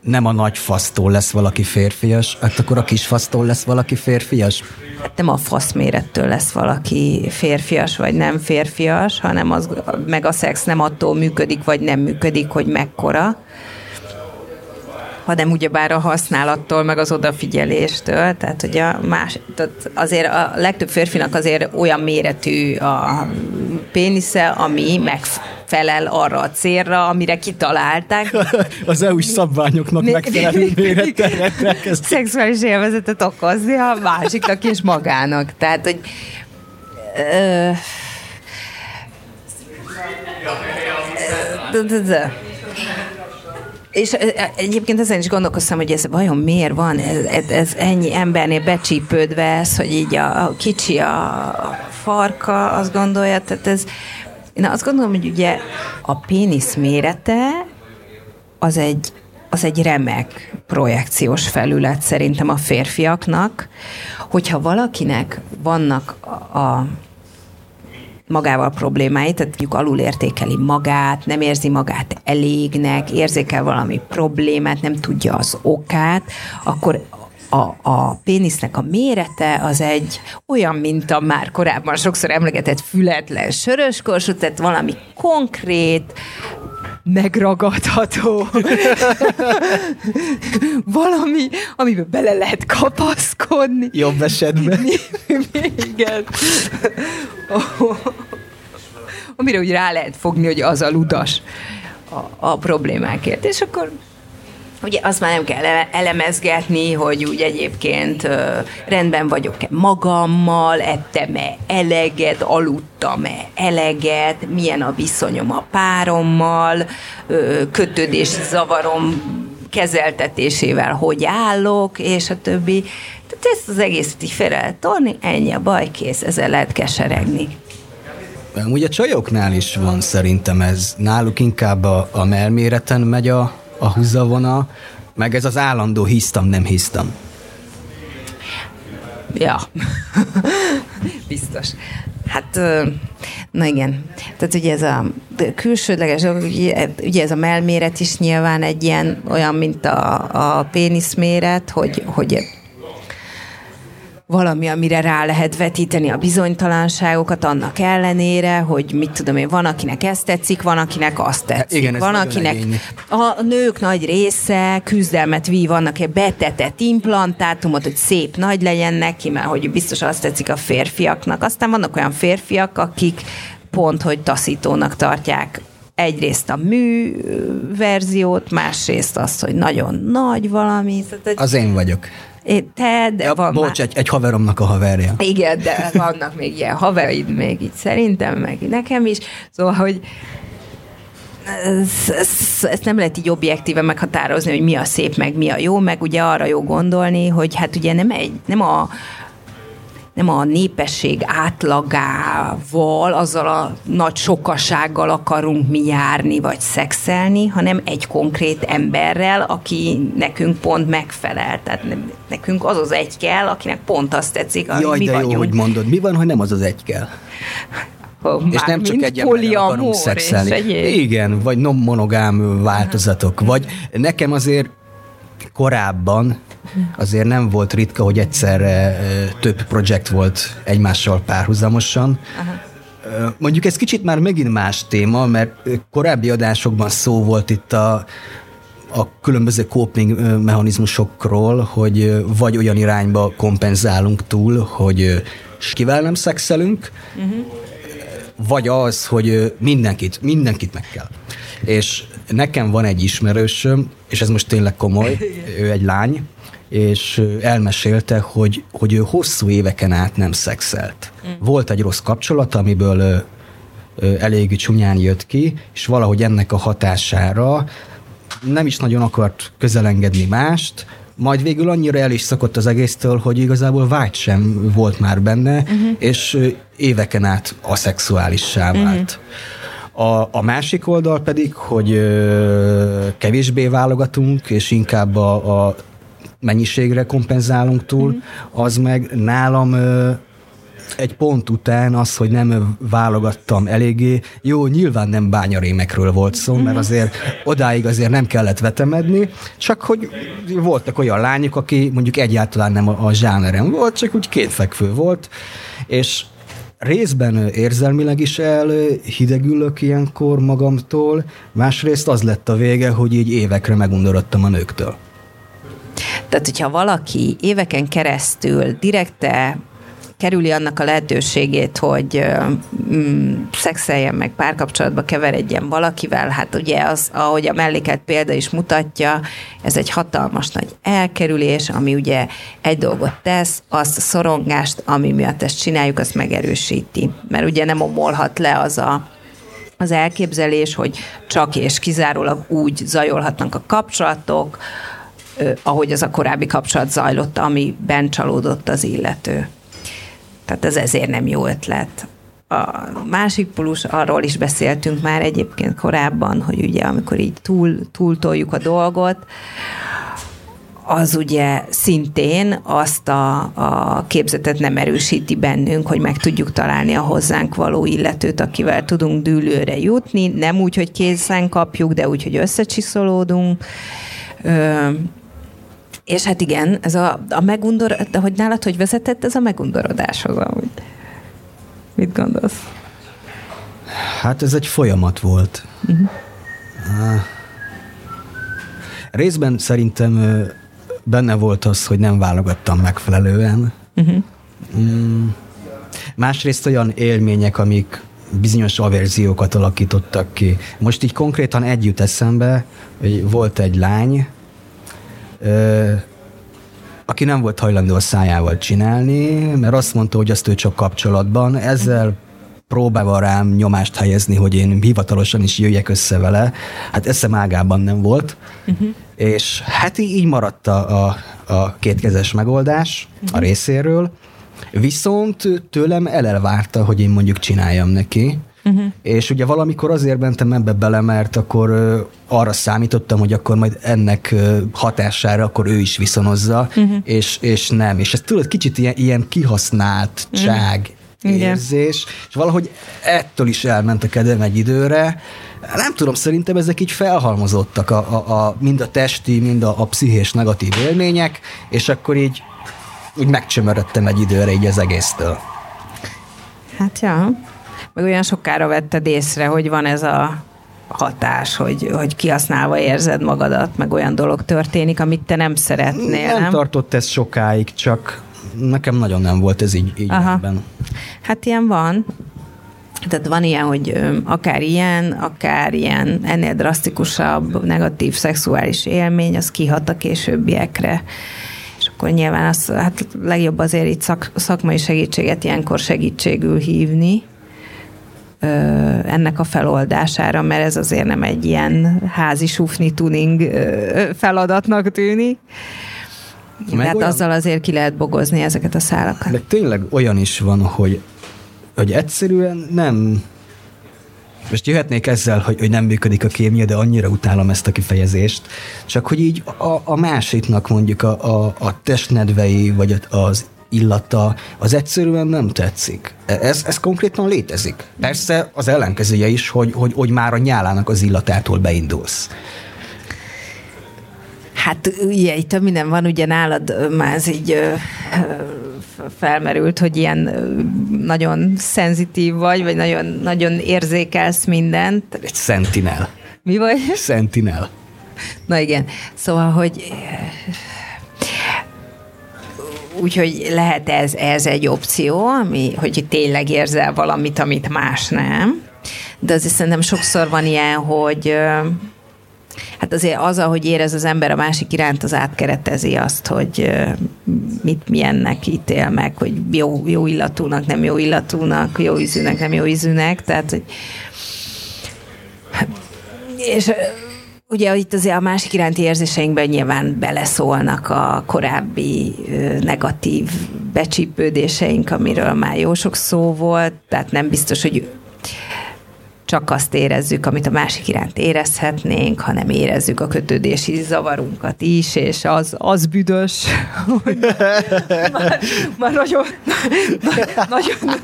nem a nagy fasztól lesz valaki férfias, hát akkor a kis fasztól lesz valaki férfias? Hát nem a fasz mérettől lesz valaki férfias vagy nem férfias, hanem az, meg a szex nem attól működik vagy nem működik, hogy mekkora, hanem ugyebár a használattól, meg az odafigyeléstől, tehát hogy a más, tehát azért a legtöbb férfinak azért olyan méretű a pénisze, ami megfelel arra a célra, amire kitalálták. az EU-s szabványoknak megfelelő mérettel rendelkezik. Szexuális élvezetet okozni a másiknak és magának. Tehát, hogy ö, és egyébként ezen is gondolkoztam, hogy ez vajon miért van, ez, ez ennyi embernél becsípődve ez, hogy így a, a kicsi a farka, azt gondolja, tehát ez, én azt gondolom, hogy ugye a pénisz mérete az egy, az egy remek projekciós felület szerintem a férfiaknak, hogyha valakinek vannak a, a magával problémáit, tehát mondjuk alul értékeli magát, nem érzi magát elégnek, érzékel valami problémát, nem tudja az okát, akkor a, a pénisznek a mérete az egy olyan, mint a már korábban sokszor emlegetett fületlen söröskorsú, tehát valami konkrét, megragadható, valami, amiben bele lehet kapaszkodni. Jobb esetben. Igen. Amire úgy rá lehet fogni, hogy az a ludas a, a problémákért. És akkor ugye azt már nem kell elemezgetni, hogy úgy egyébként rendben vagyok-e magammal, ettem-e eleget, aludtam-e eleget, milyen a viszonyom a párommal, kötődés zavarom kezeltetésével hogy állok, és a többi. Tehát ezt az egészet így tolni, ennyi a baj, kész, ezzel lehet keseregni. Amúgy a csajoknál is van szerintem ez. Náluk inkább a, a melméreten megy a, a húzavona, meg ez az állandó hisztam, nem hisztam. Ja, biztos. Hát, na igen. Tehát ugye ez a külsődleges, ugye ez a melméret is nyilván egy ilyen, olyan, mint a, a péniszméret, hogy, hogy valami, amire rá lehet vetíteni a bizonytalanságokat annak ellenére, hogy mit tudom én, van, akinek ezt tetszik, van, akinek azt hát tetszik. Igen, van, akinek legény. a nők nagy része küzdelmet vív annak egy betetett implantátumot, hogy szép nagy legyen neki, mert hogy biztos azt tetszik a férfiaknak. Aztán vannak olyan férfiak, akik pont, hogy taszítónak tartják egyrészt a mű verziót, másrészt azt, hogy nagyon nagy valami. Az én vagyok. Te, de ja, van bocs, már... egy, egy haveromnak a haverja. Igen, de vannak még ilyen haverid még így szerintem, meg nekem is. Szóval, hogy ezt, ezt, ezt nem lehet így objektíven meghatározni, hogy mi a szép, meg mi a jó, meg ugye arra jó gondolni, hogy hát ugye nem, egy, nem a nem a népesség átlagával, azzal a nagy sokasággal akarunk mi járni, vagy szexelni, hanem egy konkrét emberrel, aki nekünk pont megfelel. Tehát nekünk az az egy kell, akinek pont azt tetszik, ami Jaj, mi de vagyunk. jó, hogy mondod. Mi van, hogy nem az az egy kell? és nem csak egy akarunk szexelni. Igen, vagy non monogám változatok. Vagy nekem azért korábban azért nem volt ritka, hogy egyszerre több projekt volt egymással párhuzamosan. Aha. Mondjuk ez kicsit már megint más téma, mert korábbi adásokban szó volt itt a, a különböző coping mechanizmusokról, hogy vagy olyan irányba kompenzálunk túl, hogy kivel nem szexelünk, uh-huh vagy az, hogy mindenkit, mindenkit meg kell. És nekem van egy ismerősöm, és ez most tényleg komoly, ő egy lány, és elmesélte, hogy, hogy ő hosszú éveken át nem szexelt. Mm. Volt egy rossz kapcsolat, amiből elég csúnyán jött ki, és valahogy ennek a hatására nem is nagyon akart közelengedni mást, majd végül annyira el is szakott az egésztől, hogy igazából vágy sem volt már benne, uh-huh. és éveken át aszexuálissá mhm. vált. Uh-huh. A, a másik oldal pedig, hogy ö, kevésbé válogatunk, és inkább a, a mennyiségre kompenzálunk túl, uh-huh. az meg nálam ö, egy pont után az, hogy nem válogattam eléggé, jó, nyilván nem bányarémekről volt szó, mert mhm. azért odáig azért nem kellett vetemedni, csak hogy voltak olyan lányok, aki mondjuk egyáltalán nem a, a zsánerem volt, csak úgy kétfekvő volt, és részben érzelmileg is elhidegülök ilyenkor magamtól, másrészt az lett a vége, hogy így évekre megundorodtam a nőktől. Tehát, hogyha valaki éveken keresztül direkte kerüli annak a lehetőségét, hogy mm, szexeljen meg, párkapcsolatba keveredjen valakivel, hát ugye az, ahogy a mellékelt példa is mutatja, ez egy hatalmas nagy elkerülés, ami ugye egy dolgot tesz, azt a szorongást, ami miatt ezt csináljuk, azt megerősíti. Mert ugye nem omolhat le az a az elképzelés, hogy csak és kizárólag úgy zajolhatnak a kapcsolatok, ahogy az a korábbi kapcsolat zajlott, amiben csalódott az illető. Tehát ez ezért nem jó ötlet. A másik pólus, arról is beszéltünk már egyébként korábban, hogy ugye amikor így túl, túltoljuk a dolgot, az ugye szintén azt a, a képzetet nem erősíti bennünk, hogy meg tudjuk találni a hozzánk való illetőt, akivel tudunk dűlőre jutni, nem úgy, hogy kézen kapjuk, de úgy, hogy összecsiszolódunk. Ö, és hát igen, ez a, a megundor, de hogy nálad hogy vezetett ez a megundorodáshoz amúgy? Mit gondolsz? Hát ez egy folyamat volt. Uh-huh. Részben szerintem benne volt az, hogy nem válogattam megfelelően. Uh-huh. Másrészt olyan élmények, amik bizonyos averziókat alakítottak ki. Most így konkrétan együtt eszembe, hogy volt egy lány, aki nem volt hajlandó a szájával csinálni, mert azt mondta, hogy azt ő csak kapcsolatban. Ezzel próbálva rám nyomást helyezni, hogy én hivatalosan is jöjjek össze vele. Hát eszem ágában nem volt. Uh-huh. És hát így maradt a, a, a kétkezes megoldás uh-huh. a részéről. Viszont tőlem elelvárta, hogy én mondjuk csináljam neki. Uh-huh. És ugye valamikor azért mentem ebbe bele, mert akkor uh, arra számítottam, hogy akkor majd ennek uh, hatására akkor ő is viszonozza, uh-huh. és, és nem. És ez tudod, kicsit ilyen, ilyen kihasználtság uh-huh. érzés, és valahogy ettől is elment a kedvem egy időre. Nem tudom, szerintem ezek így felhalmozottak, a, a, a, mind a testi, mind a, a pszichés negatív élmények, és akkor így úgy megcsömörödtem egy időre így az egésztől. Hát ja meg olyan sokára vetted észre, hogy van ez a hatás, hogy, hogy kihasználva érzed magadat, meg olyan dolog történik, amit te nem szeretnél. Nem, nem? tartott ez sokáig, csak nekem nagyon nem volt ez így, így Aha. ebben. Hát ilyen van. Tehát van ilyen, hogy akár ilyen, akár ilyen ennél drasztikusabb, negatív szexuális élmény, az kihat a későbbiekre. És akkor nyilván az, hát legjobb azért itt szak, szakmai segítséget ilyenkor segítségül hívni, ennek a feloldására, mert ez azért nem egy ilyen házi sufni tuning feladatnak tűnik. Meg hát olyan, azzal azért ki lehet bogozni ezeket a szálakat. De tényleg olyan is van, hogy, hogy egyszerűen nem most jöhetnék ezzel, hogy, hogy nem működik a kémia, de annyira utálom ezt a kifejezést, csak hogy így a, a másiknak mondjuk a, a, a testnedvei, vagy az illata, az egyszerűen nem tetszik. Ez, ez konkrétan létezik. Persze az ellenkezője is, hogy, hogy, hogy már a nyálának az illatától beindulsz. Hát ugye itt minden van, ugye nálad már ez így ö, felmerült, hogy ilyen nagyon szenzitív vagy, vagy nagyon, nagyon érzékelsz mindent. Egy sentinel. Mi vagy? Sentinel. Na igen. Szóval, hogy úgyhogy lehet ez, ez egy opció, ami, hogy tényleg érzel valamit, amit más nem. De azért szerintem sokszor van ilyen, hogy hát azért az, ahogy érez az ember a másik iránt, az átkeretezi azt, hogy mit milyennek ítél meg, hogy jó, jó illatúnak, nem jó illatúnak, jó ízűnek, nem jó ízűnek, tehát hogy és Ugye itt azért a másik iránti érzéseinkben nyilván beleszólnak a korábbi negatív becsípődéseink, amiről már jó sok szó volt, tehát nem biztos, hogy csak azt érezzük, amit a másik iránt érezhetnénk, hanem érezzük a kötődési zavarunkat is, és az, az büdös, hogy már, már nagyon, nagyon,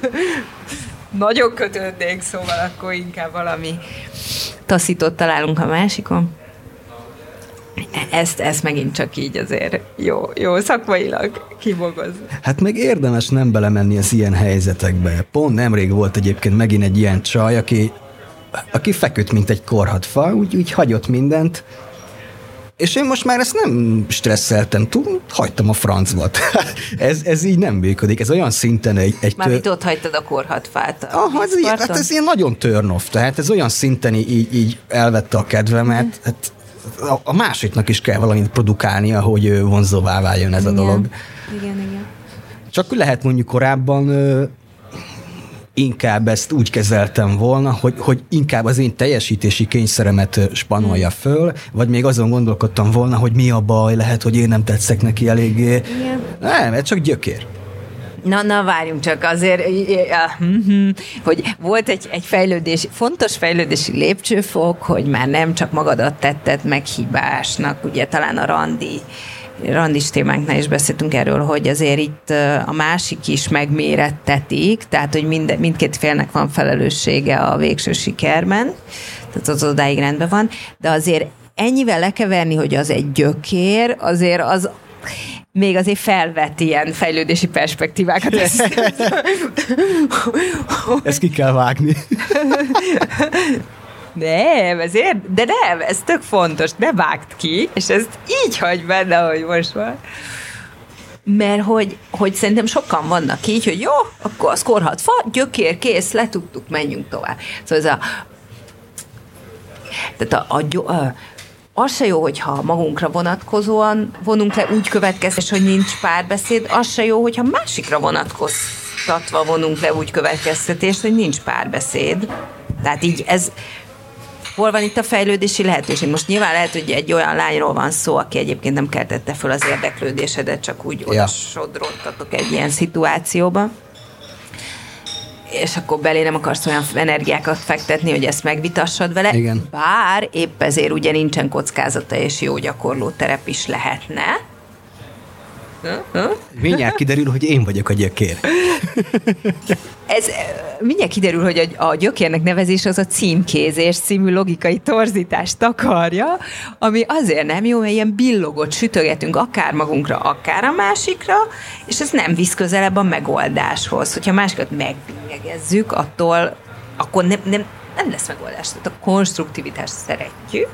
nagyon kötődnénk, szóval akkor inkább valami taszított találunk a másikon. Ezt, ezt megint csak így azért jó, jó szakmailag kibogoz. Hát meg érdemes nem belemenni az ilyen helyzetekbe. Pont nemrég volt egyébként megint egy ilyen csaj, aki, aki feküdt, mint egy korhatfa, úgy, úgy hagyott mindent, és én most már ezt nem stresszeltem túl, hagytam a francba. ez, ez így nem működik. Ez olyan szinten egy... egy Mármint ott hagytad a korhatfát. Aha, ez, így, hát ez ilyen nagyon turn off. Tehát ez olyan szinten így, így elvette a kedvemet. Mm. Hát a, a másiknak is kell valamit produkálnia, hogy vonzóvá váljon ez igen. a dolog. Igen, igen. Csak lehet mondjuk korábban inkább ezt úgy kezeltem volna, hogy, hogy inkább az én teljesítési kényszeremet spanolja hmm. föl, vagy még azon gondolkodtam volna, hogy mi a baj, lehet, hogy én nem tetszek neki eléggé. Igen. Nem, ez csak gyökér. Na, na, várjunk csak azért, mhm, hogy volt egy, egy fejlődés, fontos fejlődési lépcsőfok, hogy már nem csak magadat tetted meg hibásnak, ugye talán a randi randis témánknál is beszéltünk erről, hogy azért itt a másik is megmérettetik, tehát hogy mind, mindkét félnek van felelőssége a végső sikerben, tehát az odáig rendben van, de azért ennyivel lekeverni, hogy az egy gyökér, azért az még azért felvet ilyen fejlődési perspektívákat. Ezt ki kell vágni. Nem, ezért, de nem, ez tök fontos, ne vágd ki, és ezt így hagy benne, hogy most van. Mert hogy, hogy szerintem sokan vannak így, hogy jó, akkor az korhat fa, gyökér, kész, letudtuk, menjünk tovább. Szóval ez a tehát a, a, a, az se jó, hogyha magunkra vonatkozóan vonunk le úgy következés, hogy nincs párbeszéd, az se jó, hogyha másikra vonatkoztatva vonunk le úgy következtetést, hogy nincs párbeszéd. Tehát így ez, hol van itt a fejlődési lehetőség? Most nyilván lehet, hogy egy olyan lányról van szó, aki egyébként nem keltette föl az érdeklődésedet, csak úgy ja. oda sodrontatok egy ilyen szituációba és akkor belé nem akarsz olyan energiákat fektetni, hogy ezt megvitassad vele. Igen. Bár épp ezért ugye nincsen kockázata, és jó gyakorló terep is lehetne. Mindjárt kiderül, hogy én vagyok a gyökér. Ez mindjárt kiderül, hogy a, a gyökérnek nevezés az a címkézés című logikai torzítást takarja, ami azért nem jó, mert ilyen billogot sütögetünk akár magunkra, akár a másikra, és ez nem visz közelebb a megoldáshoz. Hogyha másikat megbinyegezzük, attól akkor nem, nem, nem lesz megoldás. Tehát a konstruktivitást szeretjük,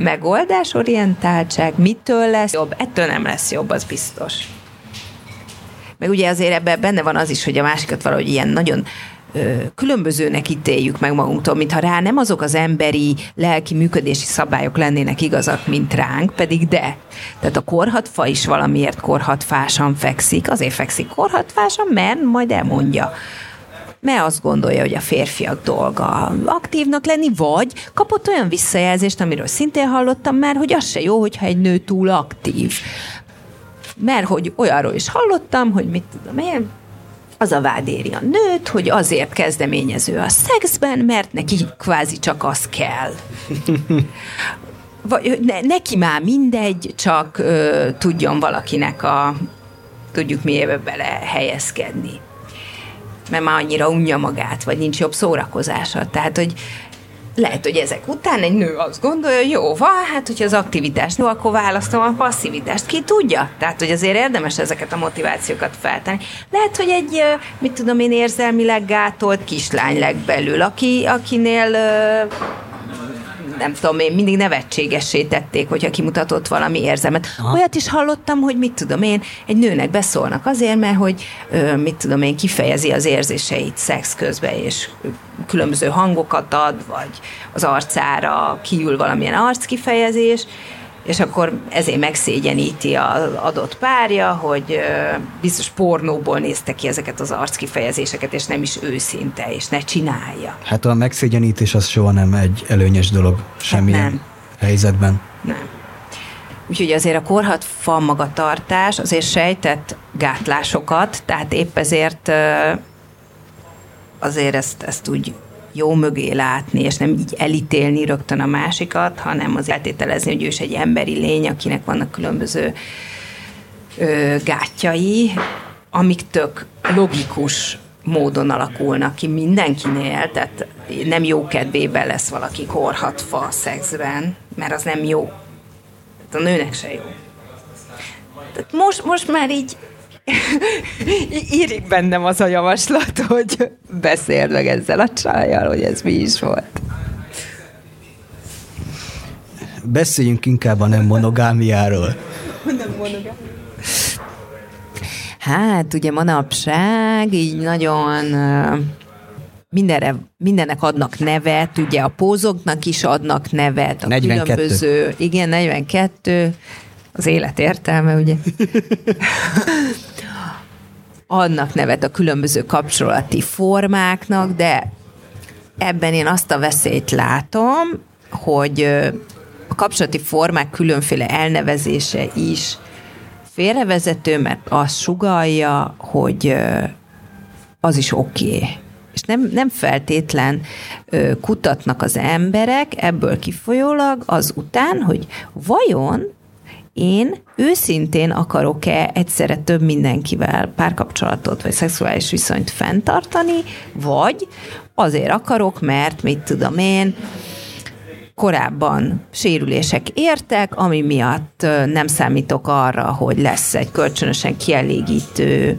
megoldásorientáltság, mitől lesz jobb, ettől nem lesz jobb, az biztos. Meg ugye azért ebben benne van az is, hogy a másikat valahogy ilyen nagyon különbözőnek ítéljük meg magunktól, mintha rá nem azok az emberi, lelki működési szabályok lennének igazak, mint ránk, pedig de. Tehát a korhatfa is valamiért korhatfásan fekszik, azért fekszik korhatfásan, mert majd elmondja mert azt gondolja, hogy a férfiak dolga aktívnak lenni, vagy kapott olyan visszajelzést, amiről szintén hallottam már, hogy az se jó, hogyha egy nő túl aktív. Mert hogy olyanról is hallottam, hogy mit tudom én, az a vád éri a nőt, hogy azért kezdeményező a szexben, mert neki kvázi csak az kell. Vagy ne, neki már mindegy, csak ö, tudjon valakinek a tudjuk miébe bele helyezkedni mert már annyira unja magát, vagy nincs jobb szórakozása. Tehát, hogy lehet, hogy ezek után egy nő azt gondolja, hogy jó, van, hát hogyha az aktivitást jó, akkor választom a passzivitást. Ki tudja? Tehát, hogy azért érdemes ezeket a motivációkat feltenni. Lehet, hogy egy, mit tudom én, érzelmileg gátolt kislány legbelül, aki, akinél nem tudom én, mindig nevetségessé tették, hogyha kimutatott valami érzelmet. Aha. Olyat is hallottam, hogy mit tudom én, egy nőnek beszólnak azért, mert hogy mit tudom én, kifejezi az érzéseit szex közben, és különböző hangokat ad, vagy az arcára kiül valamilyen arckifejezés, és akkor ezért megszégyeníti az adott párja, hogy biztos pornóból nézte ki ezeket az arckifejezéseket, és nem is őszinte, és ne csinálja. Hát a megszégyenítés az soha nem egy előnyös dolog semmilyen hát nem. helyzetben. Nem. Úgyhogy azért a korhat fa magatartás azért sejtett gátlásokat, tehát épp ezért azért ezt, ezt úgy jó mögé látni, és nem így elítélni rögtön a másikat, hanem az eltételezni, hogy ő is egy emberi lény, akinek vannak különböző ö, gátjai, amik tök logikus módon alakulnak ki mindenkinél, tehát nem jó kedvében lesz valaki korhatva a szexben, mert az nem jó. Tehát a nőnek se jó. Tehát most, most már így írik bennem az a javaslat, hogy beszéld meg ezzel a csajjal, hogy ez mi is volt. Beszéljünk inkább a nem monogámiáról. Nem monogám. Hát ugye manapság így nagyon mindenre, mindennek adnak nevet, ugye a pózoknak is adnak nevet, a 42. különböző, igen, 42, az élet értelme, ugye? adnak nevet a különböző kapcsolati formáknak, de ebben én azt a veszélyt látom, hogy a kapcsolati formák különféle elnevezése is félrevezető, mert azt sugalja, hogy az is oké. Okay. És nem, nem feltétlen kutatnak az emberek ebből kifolyólag az után, hogy vajon én őszintén akarok-e egyszerre több mindenkivel párkapcsolatot vagy szexuális viszonyt fenntartani, vagy azért akarok, mert mit tudom én, korábban sérülések értek, ami miatt nem számítok arra, hogy lesz egy kölcsönösen kielégítő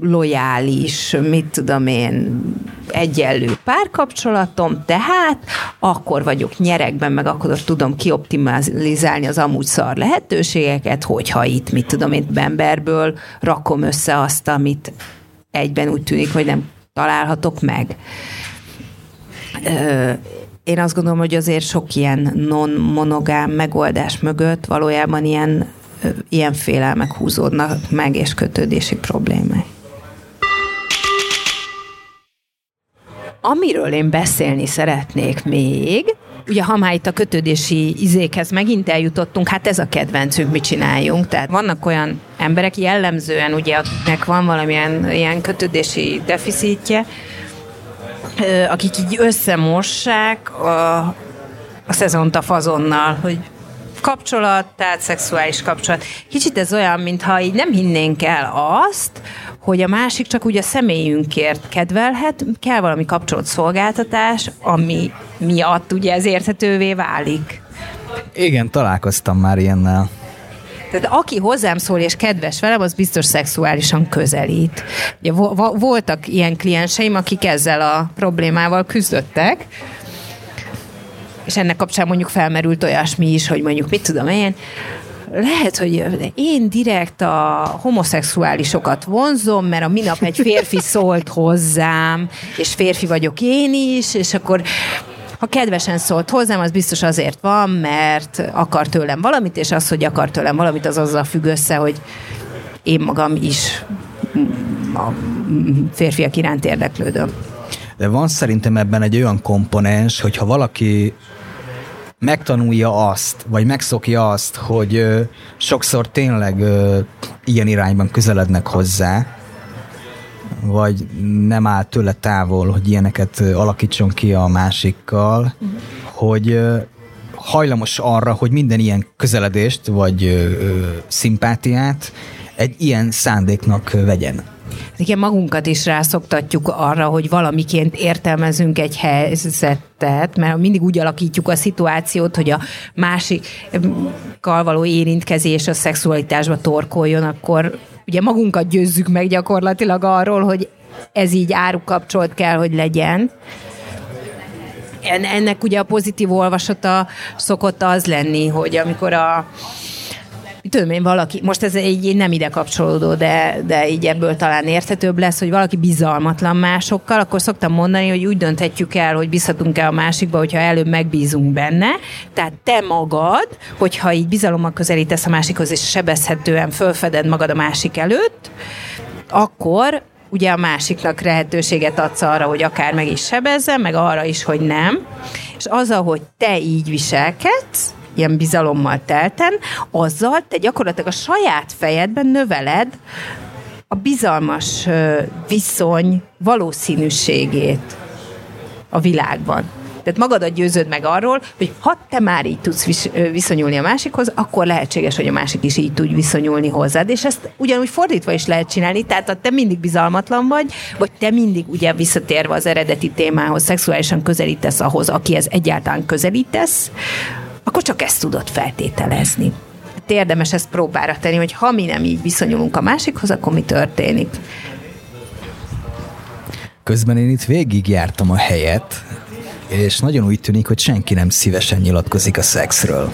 lojális, mit tudom én, egyenlő párkapcsolatom, tehát akkor vagyok nyerekben, meg akkor tudom kioptimalizálni az amúgy szar lehetőségeket, hogyha itt, mit tudom én, emberből rakom össze azt, amit egyben úgy tűnik, hogy nem találhatok meg. Én azt gondolom, hogy azért sok ilyen non-monogám megoldás mögött valójában ilyen, ilyen félelmek húzódnak meg, és kötődési problémák. Amiről én beszélni szeretnék még, ugye ha már itt a kötődési izékhez megint eljutottunk, hát ez a kedvencünk, mit csináljunk. Tehát vannak olyan emberek jellemzően, ugye, akiknek van valamilyen ilyen kötődési deficitje, akik így összemossák a, a szezont a fazonnal, hogy kapcsolat, tehát szexuális kapcsolat. Kicsit ez olyan, mintha így nem hinnénk el azt, hogy a másik csak úgy a személyünkért kedvelhet, kell valami kapcsolatszolgáltatás, ami miatt ugye ez érthetővé válik. Igen, találkoztam már ilyennel. Tehát aki hozzám szól és kedves velem, az biztos szexuálisan közelít. Ugye voltak ilyen klienseim, akik ezzel a problémával küzdöttek, és ennek kapcsán mondjuk felmerült olyasmi is, hogy mondjuk mit tudom én, lehet, hogy én direkt a homoszexuálisokat vonzom, mert a minap egy férfi szólt hozzám, és férfi vagyok én is, és akkor ha kedvesen szólt hozzám, az biztos azért van, mert akar tőlem valamit, és az, hogy akar tőlem valamit, az azzal függ össze, hogy én magam is a férfiak iránt érdeklődöm. De van szerintem ebben egy olyan komponens, hogyha valaki megtanulja azt, vagy megszokja azt, hogy ö, sokszor tényleg ö, ilyen irányban közelednek hozzá, vagy nem áll tőle távol, hogy ilyeneket ö, alakítson ki a másikkal, uh-huh. hogy ö, hajlamos arra, hogy minden ilyen közeledést, vagy ö, ö, szimpátiát egy ilyen szándéknak vegyen igen, magunkat is rászoktatjuk arra, hogy valamiként értelmezünk egy helyzetet, mert mindig úgy alakítjuk a szituációt, hogy a másikkal való érintkezés a szexualitásba torkoljon, akkor ugye magunkat győzzük meg gyakorlatilag arról, hogy ez így árukapcsolt kell, hogy legyen. ennek ugye a pozitív olvasata szokott az lenni, hogy amikor a tudom én, valaki, most ez egy nem ide kapcsolódó, de, de így ebből talán érthetőbb lesz, hogy valaki bizalmatlan másokkal, akkor szoktam mondani, hogy úgy dönthetjük el, hogy bízhatunk el a másikba, hogyha előbb megbízunk benne. Tehát te magad, hogyha így bizalommal közelítesz a másikhoz, és sebezhetően fölfeded magad a másik előtt, akkor ugye a másiknak lehetőséget adsz arra, hogy akár meg is sebezze, meg arra is, hogy nem. És az, ahogy te így viselkedsz, ilyen bizalommal telten, azzal te gyakorlatilag a saját fejedben növeled a bizalmas viszony valószínűségét a világban. Tehát magadat győződ meg arról, hogy ha te már így tudsz viszonyulni a másikhoz, akkor lehetséges, hogy a másik is így tud viszonyulni hozzád. És ezt ugyanúgy fordítva is lehet csinálni, tehát ha te mindig bizalmatlan vagy, vagy te mindig ugye visszatérve az eredeti témához, szexuálisan közelítesz ahhoz, akihez egyáltalán közelítesz, akkor csak ezt tudod feltételezni. Hát érdemes ezt próbára tenni, hogy ha mi nem így viszonyulunk a másikhoz, akkor mi történik. Közben én itt végigjártam a helyet, és nagyon úgy tűnik, hogy senki nem szívesen nyilatkozik a szexről.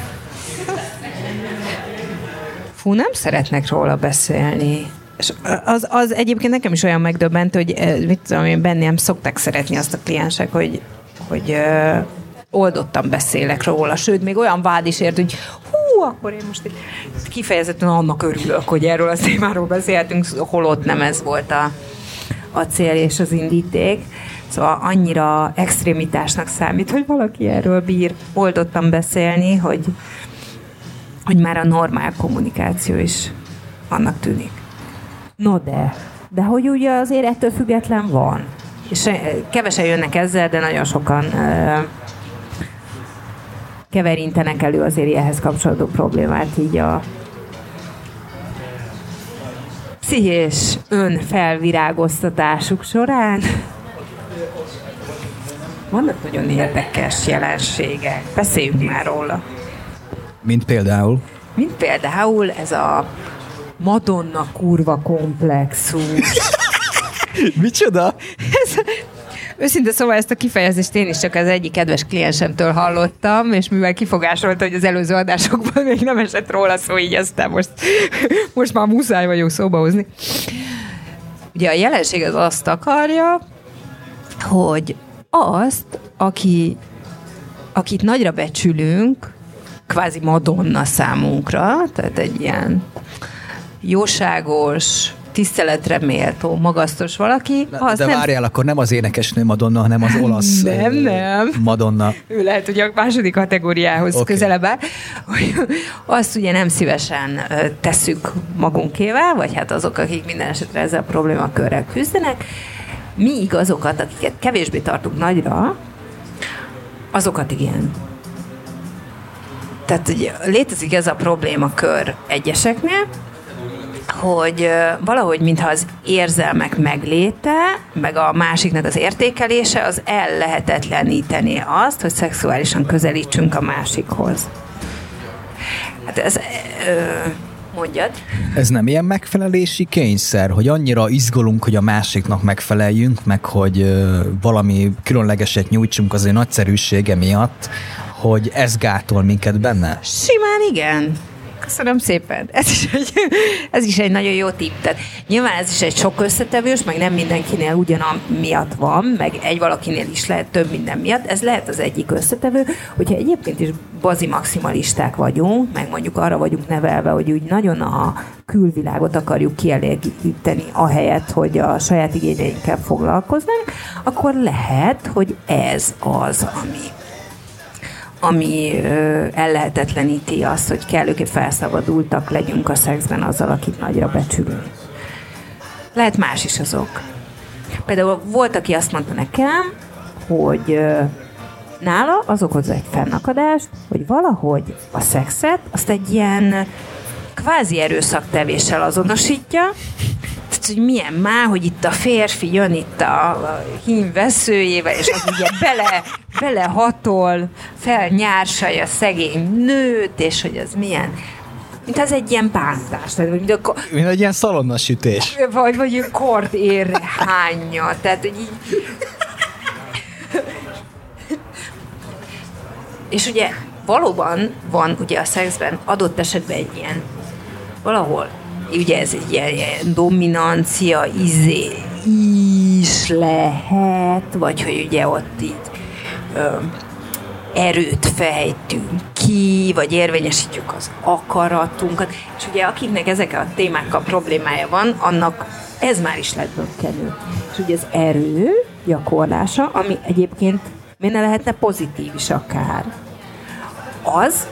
Fú, nem szeretnek róla beszélni. És az, az egyébként nekem is olyan megdöbbentő, hogy eh, mit tudom én, bennem szokták szeretni azt a kliensek, hogy, hogy oldottan beszélek róla, sőt, még olyan vád is ért, hogy hú, akkor én most kifejezetten annak örülök, hogy erről a témáról beszélhetünk, holott nem ez volt a, a cél és az indíték. Szóval annyira extrémitásnak számít, hogy valaki erről bír oldottan beszélni, hogy, hogy már a normál kommunikáció is annak tűnik. No de, de hogy ugye azért ettől független van. És kevesen jönnek ezzel, de nagyon sokan keverintenek elő azért ehhez kapcsolódó problémát így a pszichés önfelvirágoztatásuk során. Vannak nagyon érdekes jelenségek. Beszéljünk már róla. Mint például? Mint például ez a Madonna kurva komplexus. Micsoda? ez, Őszinte szóval ezt a kifejezést én is csak az egyik kedves kliensemtől hallottam, és mivel kifogásolta, hogy az előző adásokban még nem esett róla szó, így aztán most, most már muszáj vagyok szóba hozni. Ugye a jelenség az azt akarja, hogy azt, aki, akit nagyra becsülünk, kvázi Madonna számunkra, tehát egy ilyen jóságos, tiszteletre méltó, magasztos valaki. Az de nem... várjál, akkor nem az énekesnő Madonna, hanem az olasz nem, nem. Madonna. Ő lehet, hogy a második kategóriához okay. közelebb áll. Azt ugye nem szívesen tesszük magunkével, vagy hát azok, akik minden esetre ezzel a problémakörrel küzdenek. Míg azokat, akiket kevésbé tartunk nagyra, azokat igen. Tehát ugye, létezik ez a problémakör egyeseknél, hogy valahogy mintha az érzelmek megléte, meg a másiknak az értékelése, az ellehetetleníteni azt, hogy szexuálisan közelítsünk a másikhoz. Hát ez... Ö, mondjad. Ez nem ilyen megfelelési kényszer, hogy annyira izgulunk, hogy a másiknak megfeleljünk, meg hogy ö, valami különlegeset nyújtsunk az ő nagyszerűsége miatt, hogy ez gátol minket benne? Simán igen. Köszönöm szépen. Ez is, egy, ez is egy nagyon jó tipp. Tehát nyilván ez is egy sok összetevős, meg nem mindenkinél ugyanam miatt van, meg egy valakinél is lehet több minden miatt. Ez lehet az egyik összetevő, hogyha egyébként is bazi maximalisták vagyunk, meg mondjuk arra vagyunk nevelve, hogy úgy nagyon a külvilágot akarjuk kielégíteni, ahelyett, hogy a saját igényeinkkel foglalkoznánk, akkor lehet, hogy ez az, ami ami ellehetetleníti azt, hogy kellőképp felszabadultak legyünk a szexben azzal, akit nagyra becsülünk. Lehet más is azok. Például volt, aki azt mondta nekem, hogy nála az okozza egy fennakadást, hogy valahogy a szexet azt egy ilyen kvázi erőszaktevéssel azonosítja, tehát, hogy milyen már, hogy itt a férfi jön itt a hím veszőjével, és az ugye bele, belehatol, felnyársalja szegény nőt, és hogy az milyen mint az egy ilyen bántás. Tehát, mint, a, mint egy ilyen szalonnasütés. Vagy, vagy egy kord ér hánya. Tehát, hogy így... és ugye valóban van ugye a szexben adott esetben egy ilyen valahol ugye ez egy ilyen, dominancia izé is lehet, vagy hogy ugye ott így ö, erőt fejtünk ki, vagy érvényesítjük az akaratunkat. És ugye akiknek ezek a témákkal problémája van, annak ez már is lett bökkenő. És ugye az erő gyakorlása, ami egyébként miért ne lehetne pozitív is akár, az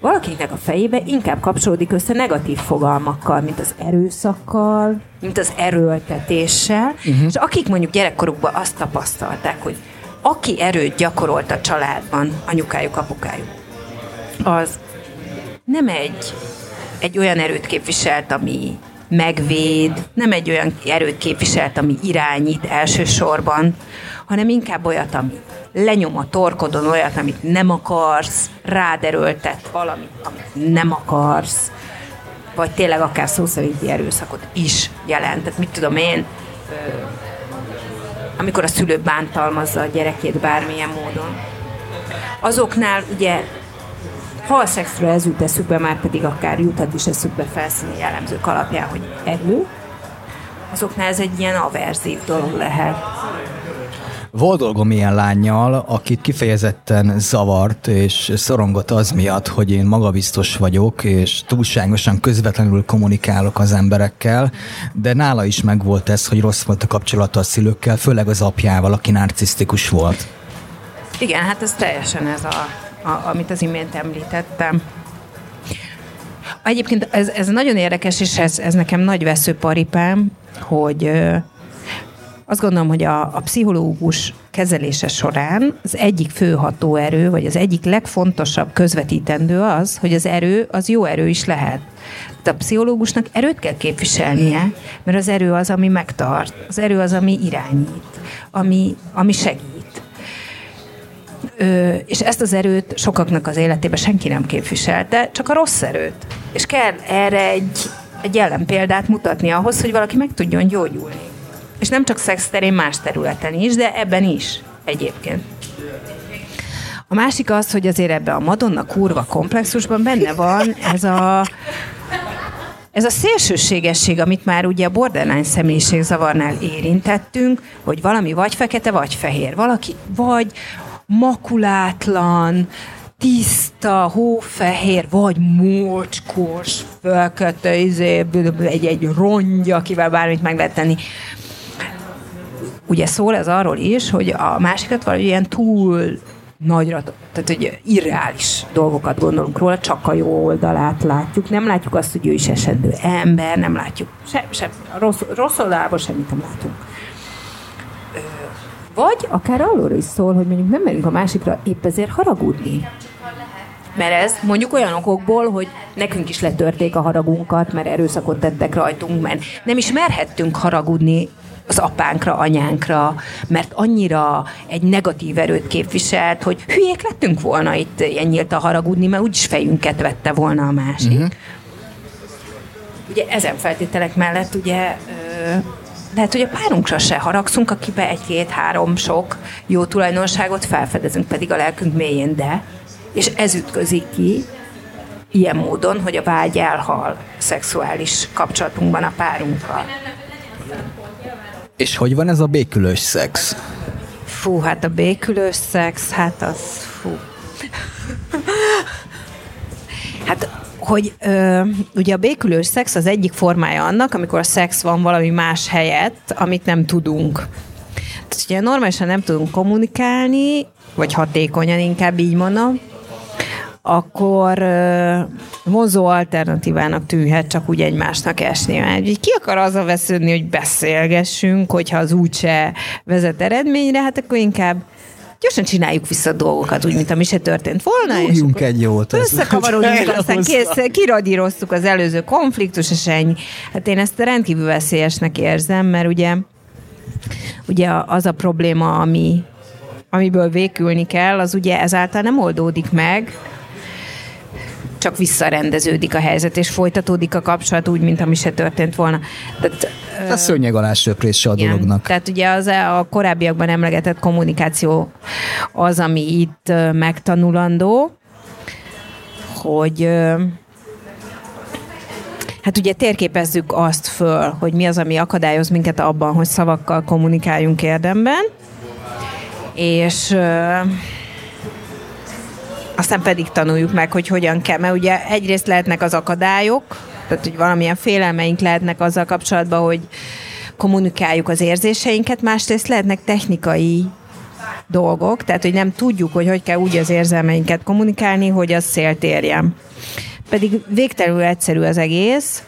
valakinek a fejébe inkább kapcsolódik össze negatív fogalmakkal, mint az erőszakkal, mint az erőltetéssel, uh-huh. és akik mondjuk gyerekkorukban azt tapasztalták, hogy aki erőt gyakorolt a családban, anyukájuk, apukájuk, az nem egy, egy olyan erőt képviselt, ami megvéd, nem egy olyan erőt képviselt, ami irányít elsősorban, hanem inkább olyat, ami lenyom a torkodon olyat, amit nem akarsz, rád erőltet valamit, amit nem akarsz, vagy tényleg akár szó szerinti erőszakot is jelent. Tehát mit tudom én, amikor a szülő bántalmazza a gyerekét bármilyen módon. Azoknál ugye ha a szexről ez jut eszükbe, már pedig akár juthat is eszükbe felszíni jellemzők alapján, hogy erő, azoknál ez egy ilyen averzív dolog lehet. Volt dolgom ilyen lányjal, akit kifejezetten zavart és szorongott az miatt, hogy én magabiztos vagyok, és túlságosan közvetlenül kommunikálok az emberekkel, de nála is megvolt ez, hogy rossz volt a kapcsolata a szülőkkel, főleg az apjával, aki narcisztikus volt. Igen, hát ez teljesen ez, a, a, amit az imént említettem. Egyébként ez, ez nagyon érdekes, és ez, ez nekem nagy veszőparipám, hogy azt gondolom, hogy a, a pszichológus kezelése során az egyik fő hatóerő, vagy az egyik legfontosabb közvetítendő az, hogy az erő az jó erő is lehet. De a pszichológusnak erőt kell képviselnie, mert az erő az, ami megtart, az erő az, ami irányít, ami, ami segít. Ö, és ezt az erőt sokaknak az életében senki nem képviselte, csak a rossz erőt. És kell erre egy, egy ellenpéldát mutatni ahhoz, hogy valaki meg tudjon gyógyulni. És nem csak szex terén, más területen is, de ebben is egyébként. A másik az, hogy azért ebben a Madonna kurva komplexusban benne van ez a ez a szélsőségesség, amit már ugye a borderline személyiségzavarnál érintettünk, hogy valami vagy fekete, vagy fehér. Valaki vagy makulátlan, tiszta, hófehér, vagy mocskos, fekete, izé, egy, egy rongy, akivel bármit meg lehet tenni ugye szól ez arról is, hogy a másikat valami ilyen túl nagyra, tehát hogy irreális dolgokat gondolunk róla, csak a jó oldalát látjuk. Nem látjuk azt, hogy ő is esedő ember, nem látjuk se, se, rossz, rossz oldalából semmit nem látunk. Vagy akár arról is szól, hogy mondjuk nem merünk a másikra épp ezért haragudni. Mert ez mondjuk olyan okokból, hogy nekünk is letörték a haragunkat, mert erőszakot tettek rajtunk, mert nem is merhettünk haragudni az apánkra, anyánkra, mert annyira egy negatív erőt képviselt, hogy hülyék lettünk volna itt ilyen nyílt a haragudni, mert úgyis fejünket vette volna a másik. Uh-huh. Ugye ezen feltételek mellett ugye ö, lehet, hogy a párunkra se haragszunk, akibe egy-két-három sok jó tulajdonságot felfedezünk, pedig a lelkünk mélyén, de és ez ütközik ki ilyen módon, hogy a vágy elhal szexuális kapcsolatunkban a párunkkal. És hogy van ez a békülős szex? Fú, hát a békülős szex, hát az fú. hát hogy ö, ugye a békülős szex az egyik formája annak, amikor a szex van valami más helyett, amit nem tudunk. Tehát ugye normálisan nem tudunk kommunikálni, vagy hatékonyan inkább így mondom, akkor vonzó alternatívának tűnhet csak úgy egymásnak esni. Mert ki akar az a vesződni, hogy beszélgessünk, hogyha az úgyse vezet eredményre, hát akkor inkább gyorsan csináljuk vissza a dolgokat, úgy, mint ami se történt volna. Rúgjunk egy jót. Összekavarodjunk, aztán kész, kiradíroztuk az előző konfliktus, és ennyi. Hát én ezt rendkívül veszélyesnek érzem, mert ugye, ugye az a probléma, ami, amiből vékülni kell, az ugye ezáltal nem oldódik meg, csak visszarendeződik a helyzet, és folytatódik a kapcsolat úgy, mint ami se történt volna. Tehát, a szőnyeg alá söprése a igen, dolognak. Tehát ugye az a korábbiakban emlegetett kommunikáció az, ami itt megtanulandó, hogy Hát ugye térképezzük azt föl, hogy mi az, ami akadályoz minket abban, hogy szavakkal kommunikáljunk érdemben, és aztán pedig tanuljuk meg, hogy hogyan kell, mert ugye egyrészt lehetnek az akadályok, tehát hogy valamilyen félelmeink lehetnek azzal kapcsolatban, hogy kommunikáljuk az érzéseinket, másrészt lehetnek technikai dolgok, tehát hogy nem tudjuk, hogy hogy kell úgy az érzelmeinket kommunikálni, hogy az szélt érjen. Pedig végtelenül egyszerű az egész,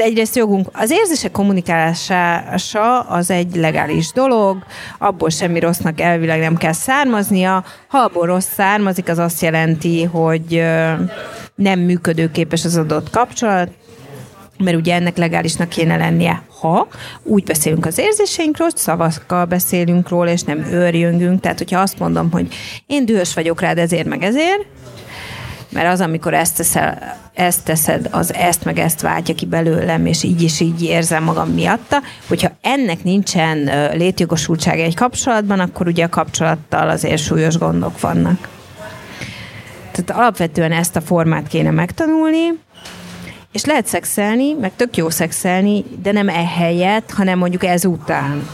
egyrészt jogunk, az érzések kommunikálása az egy legális dolog, abból semmi rossznak elvileg nem kell származnia. Ha abból rossz származik, az azt jelenti, hogy nem működőképes az adott kapcsolat, mert ugye ennek legálisnak kéne lennie, ha úgy beszélünk az érzéseinkről, szavakkal beszélünk róla, és nem őrjöngünk. Tehát, hogyha azt mondom, hogy én dühös vagyok rád ezért, meg ezért, mert az, amikor ezt, teszel, ezt teszed, az ezt meg ezt váltja ki belőlem, és így is így érzem magam miatta, hogyha ennek nincsen létjogosultsága egy kapcsolatban, akkor ugye a kapcsolattal azért súlyos gondok vannak. Tehát alapvetően ezt a formát kéne megtanulni, és lehet szexelni, meg tök jó szexelni, de nem ehelyett, hanem mondjuk ezután.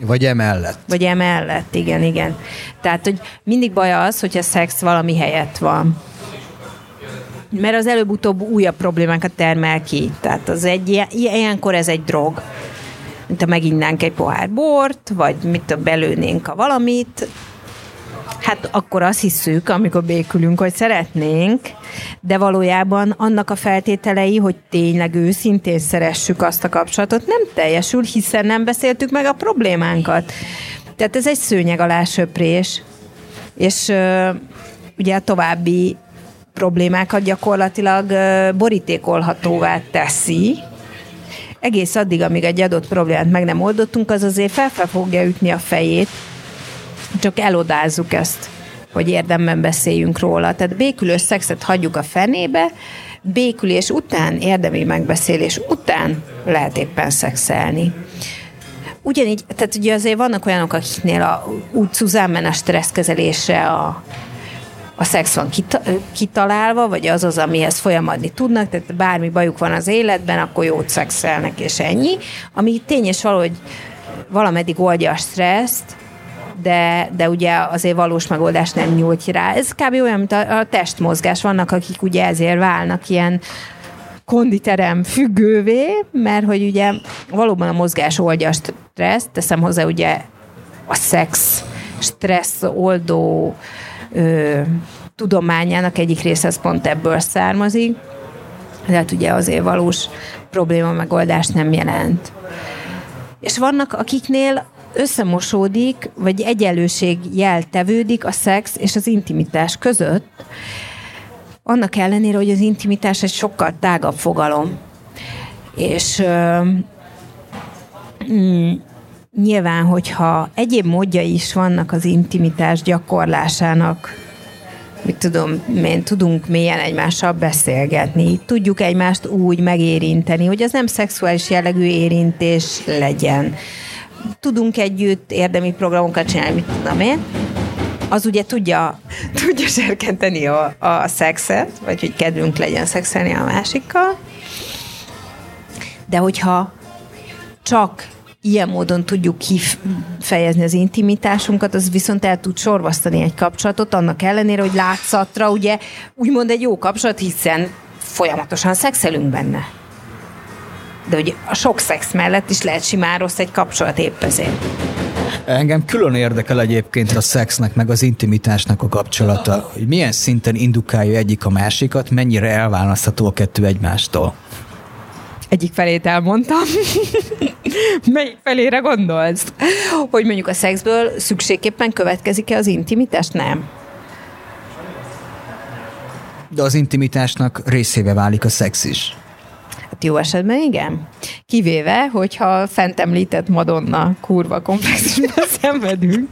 Vagy emellett. Vagy emellett, igen, igen. Tehát, hogy mindig baj az, hogyha szex valami helyett van. Mert az előbb-utóbb újabb problémákat termel ki. Tehát az egy ilyen, ilyenkor ez egy drog. Mint ha meginnánk egy pohár bort, vagy mit a belőnénk a valamit, Hát akkor azt hiszük, amikor békülünk, hogy szeretnénk, de valójában annak a feltételei, hogy tényleg őszintén szeressük azt a kapcsolatot, nem teljesül, hiszen nem beszéltük meg a problémánkat. Tehát ez egy szőnyeg alá söprés, és ugye a további problémákat gyakorlatilag uh, borítékolhatóvá teszi, egész addig, amíg egy adott problémát meg nem oldottunk, az azért fel, fel fogja ütni a fejét, csak elodázzuk ezt, hogy érdemben beszéljünk róla. Tehát békülő szexet hagyjuk a fenébe, békülés után, érdemi megbeszélés után lehet éppen szexelni. Ugyanígy, tehát ugye azért vannak olyanok, akiknél a, úgy zuzámen a stresszkezelésre a, a szex van kita, kitalálva, vagy az az, amihez folyamadni tudnak, tehát bármi bajuk van az életben, akkor jót szexelnek, és ennyi. Ami tény és valahogy valameddig oldja a stresszt, de, de ugye azért valós megoldást nem nyújt rá. Ez kb. olyan, mint a, a testmozgás. Vannak, akik ugye ezért válnak ilyen konditerem függővé, mert hogy ugye valóban a mozgás oldja a stresszt, teszem hozzá ugye a szex stressz oldó ö, tudományának egyik része az pont ebből származik, tehát ugye azért valós probléma megoldást nem jelent. És vannak, akiknél összemosódik, vagy egyenlőség jel tevődik a szex és az intimitás között, annak ellenére, hogy az intimitás egy sokkal tágabb fogalom. És mm, nyilván, hogyha egyéb módja is vannak az intimitás gyakorlásának, mit tudom, mi tudunk mélyen egymással beszélgetni, tudjuk egymást úgy megérinteni, hogy az nem szexuális jellegű érintés legyen tudunk együtt érdemi programokat csinálni, mit tudom én, az ugye tudja, tudja serkenteni a, a szexet, vagy hogy kedvünk legyen szexelni a másikkal, de hogyha csak ilyen módon tudjuk kifejezni az intimitásunkat, az viszont el tud sorvasztani egy kapcsolatot, annak ellenére, hogy látszatra ugye úgymond egy jó kapcsolat, hiszen folyamatosan szexelünk benne de hogy a sok szex mellett is lehet simán rossz egy kapcsolat épp ezért. Engem külön érdekel egyébként a szexnek, meg az intimitásnak a kapcsolata, hogy milyen szinten indukálja egyik a másikat, mennyire elválasztható a kettő egymástól. Egyik felét elmondtam. Melyik felére gondolsz? Hogy mondjuk a szexből szükségképpen következik-e az intimitás? Nem. De az intimitásnak részébe válik a szex is. Hát jó esetben igen. Kivéve, hogyha fent említett Madonna kurva komplexusban szenvedünk.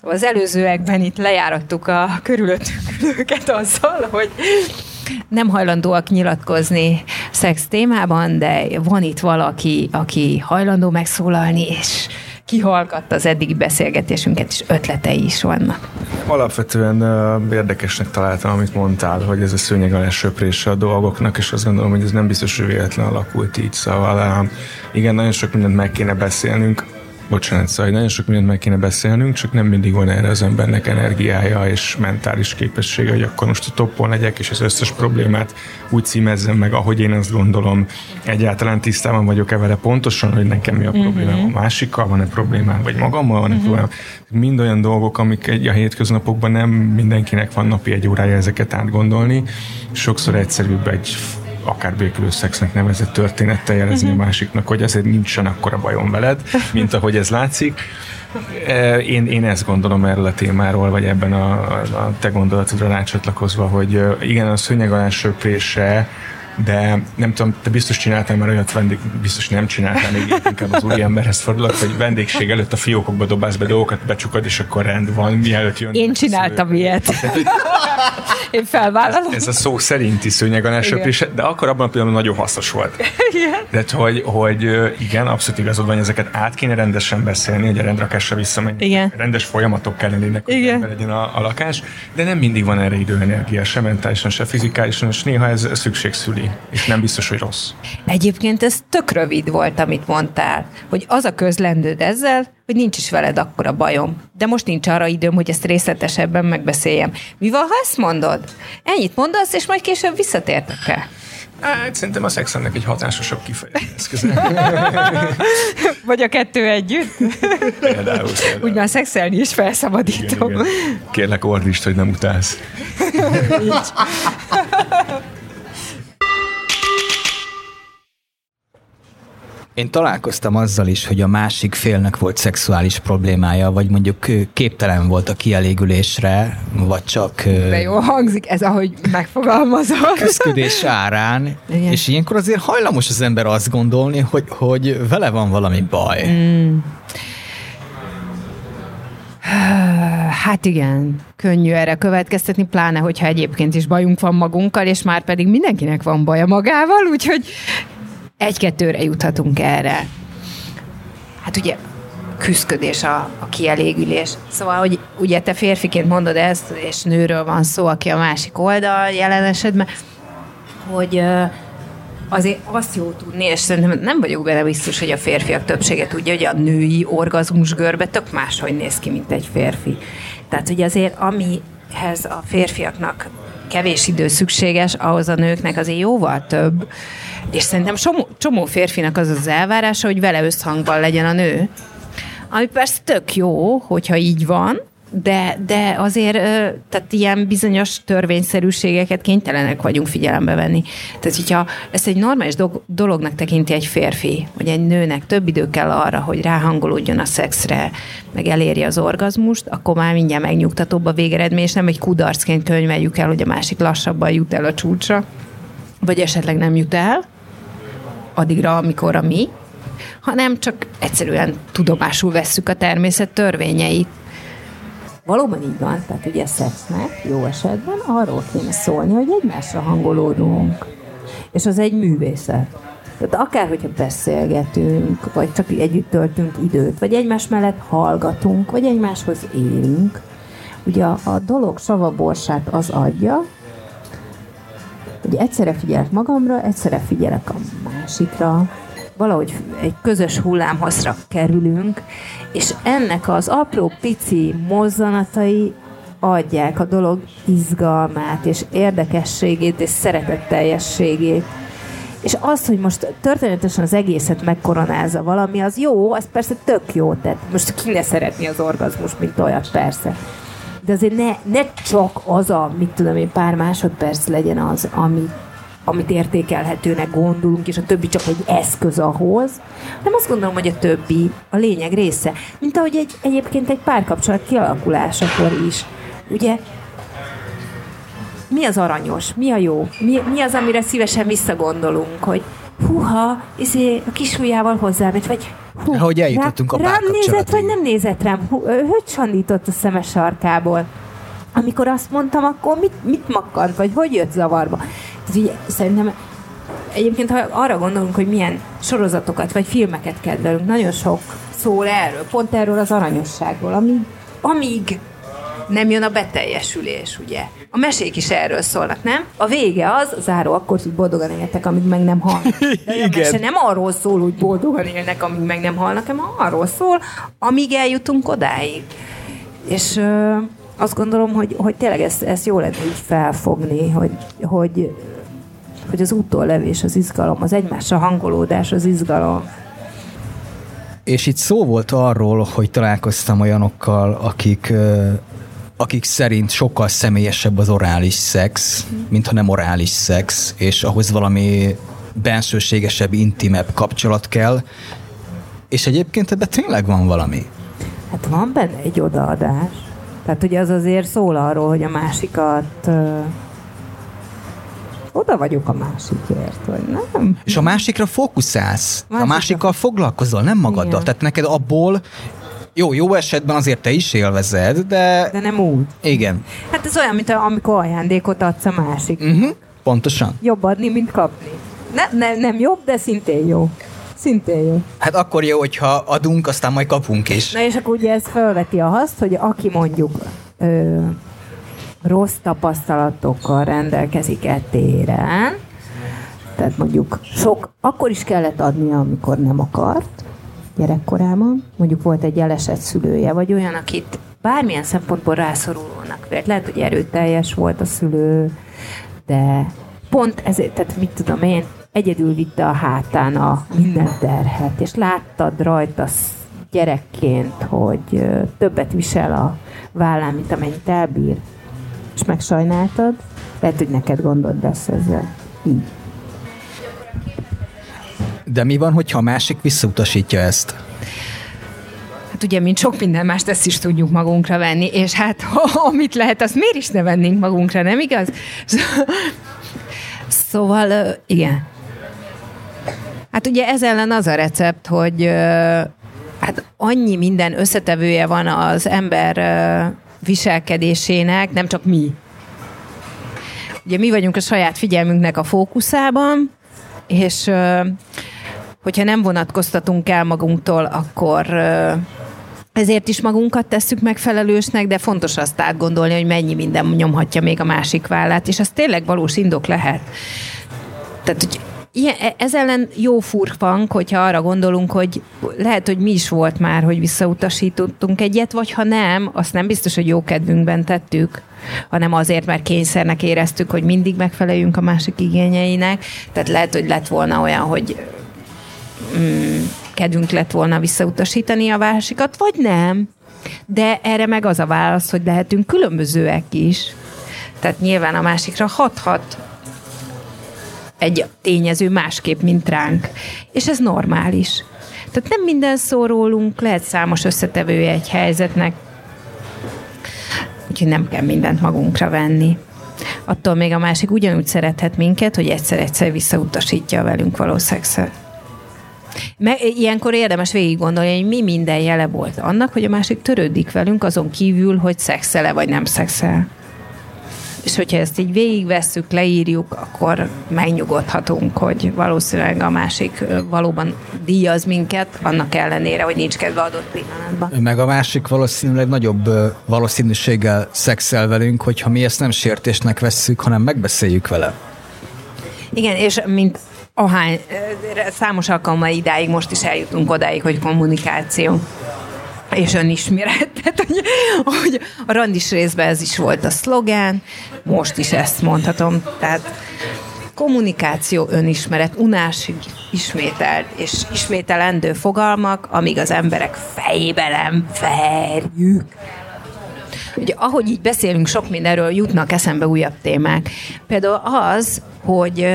Az előzőekben itt lejárattuk a körülöttünk azzal, hogy nem hajlandóak nyilatkozni szex témában, de van itt valaki, aki hajlandó megszólalni, és kihallgatta az eddigi beszélgetésünket, és ötletei is vannak. Alapvetően érdekesnek találtam, amit mondtál, hogy ez a szőnyeg alá söprése a dolgoknak, és azt gondolom, hogy ez nem biztos, hogy véletlen alakult így. Szóval igen, nagyon sok mindent meg kéne beszélnünk, Bocsánat, szóval nagyon sok mindent meg kéne beszélnünk, csak nem mindig van erre az embernek energiája és mentális képessége, hogy akkor most a toppon legyek, és az összes problémát úgy címezzem meg, ahogy én azt gondolom. Egyáltalán tisztában vagyok-e vele pontosan, hogy nekem mi a problémám uh-huh. a másikkal, van-e problémám, vagy magammal van-e uh-huh. problémám. Mind olyan dolgok, amik egy, a hétköznapokban nem mindenkinek van napi egy órája ezeket átgondolni. Sokszor egyszerűbb egy akár békülő szexnek nevezett történettel jelezni uh-huh. a másiknak, hogy azért nincsen akkora bajom veled, mint ahogy ez látszik. E, én, én ezt gondolom erről a témáról, vagy ebben a, a te gondolatodra rácsatlakozva, hogy igen, a szőnyeg alá söprése de nem tudom, te biztos csináltál már olyat vendég, biztos nem csináltál, még inkább az úriemberhez fordulok, hogy vendégség előtt a fiókokba dobálsz be dolgokat, becsukod, és akkor rend van, mielőtt jön. Én csináltam ilyet. Én felvállalom. Ez a szó szerinti szőnyeg a de akkor abban a pillanatban nagyon hasznos volt. Igen. De hogy, hogy igen, abszolút igazod van, ezeket át kéne rendesen beszélni, hogy a rendrakásra visszamenni. Igen. Rendes folyamatok kell lennének, hogy legyen a, a, lakás, de nem mindig van erre idő, energia, se mentálisan, se fizikálisan, és néha ez szükség szüli és nem biztos, hogy rossz. Egyébként ez tök rövid volt, amit mondtál, hogy az a közlendőd ezzel, hogy nincs is veled akkora bajom. De most nincs arra időm, hogy ezt részletesebben megbeszéljem. Mi van, ha ezt mondod? Ennyit mondasz, és majd később visszatértek el. Hát szerintem a szexemnek egy hatásosabb kifejezés eszköze. Vagy a kettő együtt? Például. például. Úgy már szexelni is felszabadítom. Igen, igen. Kérlek ordítsd, hogy nem utálsz. Én találkoztam azzal is, hogy a másik félnek volt szexuális problémája, vagy mondjuk képtelen volt a kielégülésre, vagy csak... De jó hangzik ez, ahogy megfogalmazol. Küzdködés árán, Igen. és ilyenkor azért hajlamos az ember azt gondolni, hogy, hogy vele van valami baj. Mm. Hát igen, könnyű erre következtetni, pláne, hogyha egyébként is bajunk van magunkkal, és már pedig mindenkinek van baja magával, úgyhogy egy-kettőre juthatunk erre. Hát ugye küzdködés a, a kielégülés. Szóval, hogy ugye te férfiként mondod ezt, és nőről van szó, aki a másik oldal jelen esetben, hogy azért azt jó tudni, és szerintem nem vagyok benne biztos, hogy a férfiak többsége tudja, hogy a női orgazmus görbe tök máshogy néz ki, mint egy férfi. Tehát, hogy azért amihez a férfiaknak kevés idő szükséges, ahhoz a nőknek azért jóval több, és szerintem csomó, csomó férfinak az az elvárása, hogy vele összhangban legyen a nő. Ami persze tök jó, hogyha így van, de, de azért tehát ilyen bizonyos törvényszerűségeket kénytelenek vagyunk figyelembe venni. Tehát, hogyha ezt egy normális dolognak tekinti egy férfi, vagy egy nőnek több idő kell arra, hogy ráhangolódjon a szexre, meg elérje az orgazmust, akkor már mindjárt megnyugtatóbb a végeredmény, és nem egy kudarcként könyveljük el, hogy a másik lassabban jut el a csúcsra, vagy esetleg nem jut el, addigra, amikor a mi, hanem csak egyszerűen tudomásul vesszük a természet törvényeit. Valóban így van, tehát ugye szexnek jó esetben arról kéne szólni, hogy egymásra hangolódunk. És az egy művészet. Tehát akár, hogyha beszélgetünk, vagy csak együtt töltünk időt, vagy egymás mellett hallgatunk, vagy egymáshoz élünk, ugye a, a dolog savaborsát az adja, hogy egyszerre figyelek magamra, egyszerre figyelek a másikra, valahogy egy közös hullámhozra kerülünk, és ennek az apró pici mozzanatai adják a dolog izgalmát, és érdekességét, és szeretetteljességét. És az, hogy most történetesen az egészet megkoronázza valami, az jó, az persze tök jó, tehát most ki ne szeretni az orgazmus, mint olyat, persze de azért ne, ne csak az a, mit tudom én, pár másodperc legyen az, ami, amit értékelhetőnek gondolunk, és a többi csak egy eszköz ahhoz, nem azt gondolom, hogy a többi a lényeg része. Mint ahogy egy, egyébként egy párkapcsolat kialakulásakor is. Ugye mi az aranyos, mi a jó, mi, mi az, amire szívesen visszagondolunk, hogy húha, izé, a kis ujjával hozzám, vagy hú, Ahogy eljutottunk a rám nézett, vagy nem nézett rám? Hú, hogy sandított a szemes sarkából? Amikor azt mondtam, akkor mit, mit makkant, vagy hogy jött zavarba? Tehát ugye, szerintem Egyébként, ha arra gondolunk, hogy milyen sorozatokat vagy filmeket kedvelünk, nagyon sok szól erről, pont erről az aranyosságról, amíg, amíg nem jön a beteljesülés, ugye? A mesék is erről szólnak, nem? A vége az, záró akkor, hogy boldogan éltek, amíg meg nem halnak. De a mese nem arról szól, hogy boldogan élnek, amíg meg nem halnak, hanem arról szól, amíg eljutunk odáig. És azt gondolom, hogy, hogy tényleg ezt, ezt jó lenne így felfogni, hogy, hogy hogy az úttól levés az izgalom, az egymásra hangolódás az izgalom. És itt szó volt arról, hogy találkoztam olyanokkal, akik, akik szerint sokkal személyesebb az orális szex, mint ha nem orális szex, és ahhoz valami bensőségesebb, intimebb kapcsolat kell. És egyébként ebben tényleg van valami. Hát van benne egy odaadás. Tehát ugye az azért szól arról, hogy a másikat oda vagyok a másikért, vagy nem? És a másikra fókuszálsz, a Másikra. másikkal foglalkozol, nem magaddal. Igen. Tehát neked abból, jó, jó esetben azért te is élvezed, de, De nem úgy. igen. Hát ez olyan, mint a- amikor ajándékot adsz a másik. Uh-huh. Pontosan. Jobb adni, mint kapni. Ne, ne, nem jobb, de szintén jó. Szintén jó. Hát akkor jó, hogyha adunk, aztán majd kapunk is. Na és akkor ugye ez felveti a haszt, hogy aki mondjuk ö, rossz tapasztalatokkal rendelkezik e téren, tehát mondjuk sok, akkor is kellett adnia, amikor nem akart gyerekkorában. Mondjuk volt egy elesett szülője, vagy olyan, akit bármilyen szempontból rászorulónak vélt. Lehet, hogy erőteljes volt a szülő, de pont ezért, tehát mit tudom én, egyedül vitte a hátán a minden terhet, és láttad rajta gyerekként, hogy többet visel a vállán, mint amennyit elbír, és megsajnáltad, lehet, hogy neked gondod lesz ezzel. Így. De mi van, hogyha a másik visszautasítja ezt? Hát ugye, mint sok minden mást, ezt is tudjuk magunkra venni, és hát amit lehet, azt miért is ne vennénk magunkra, nem igaz? Szóval, igen. Hát ugye ez ellen az a recept, hogy hát annyi minden összetevője van az ember viselkedésének, nem csak mi. Ugye mi vagyunk a saját figyelmünknek a fókuszában, és hogyha nem vonatkoztatunk el magunktól, akkor ezért is magunkat tesszük megfelelősnek, de fontos azt átgondolni, hogy mennyi minden nyomhatja még a másik vállát, és az tényleg valós indok lehet. Tehát, hogy ilyen, e- ez ellen jó furfang, hogyha arra gondolunk, hogy lehet, hogy mi is volt már, hogy visszautasítottunk egyet, vagy ha nem, azt nem biztos, hogy jó kedvünkben tettük, hanem azért, mert kényszernek éreztük, hogy mindig megfeleljünk a másik igényeinek. Tehát lehet, hogy lett volna olyan, hogy mm, kedvünk lett volna visszautasítani a másikat, vagy nem. De erre meg az a válasz, hogy lehetünk különbözőek is. Tehát nyilván a másikra hathat egy tényező másképp, mint ránk. És ez normális. Tehát nem minden szó rólunk, lehet számos összetevője egy helyzetnek, úgyhogy nem kell mindent magunkra venni. Attól még a másik ugyanúgy szerethet minket, hogy egyszer-egyszer visszautasítja a velünk való szexet. Meg, ilyenkor érdemes végig gondolni, hogy mi minden jele volt annak, hogy a másik törődik velünk, azon kívül, hogy szexele vagy nem szexel. És hogyha ezt így végigvesszük, leírjuk, akkor megnyugodhatunk, hogy valószínűleg a másik valóban díjaz minket, annak ellenére, hogy nincs kedve adott pillanatban. Meg a másik valószínűleg nagyobb valószínűséggel szexel velünk, hogyha mi ezt nem sértésnek vesszük, hanem megbeszéljük vele. Igen, és mint ahány, számos alkalommal idáig most is eljutunk odáig, hogy kommunikáció és önismeret. Tehát, hogy, hogy a randis részben ez is volt a szlogán, most is ezt mondhatom. Tehát kommunikáció, önismeret, unásig ismételt és ismételendő fogalmak, amíg az emberek fejébe nem verjük. Ugye, ahogy így beszélünk sok mindenről, jutnak eszembe újabb témák. Például az, hogy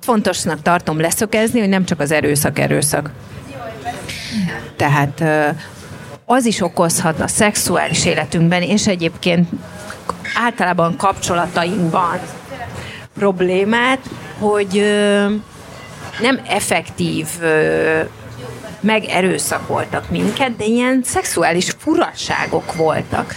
fontosnak tartom leszökezni, hogy nem csak az erőszak erőszak. Tehát az is okozhat a szexuális életünkben, és egyébként általában kapcsolatainkban problémát, hogy nem effektív megerőszakoltak minket, de ilyen szexuális furasságok voltak.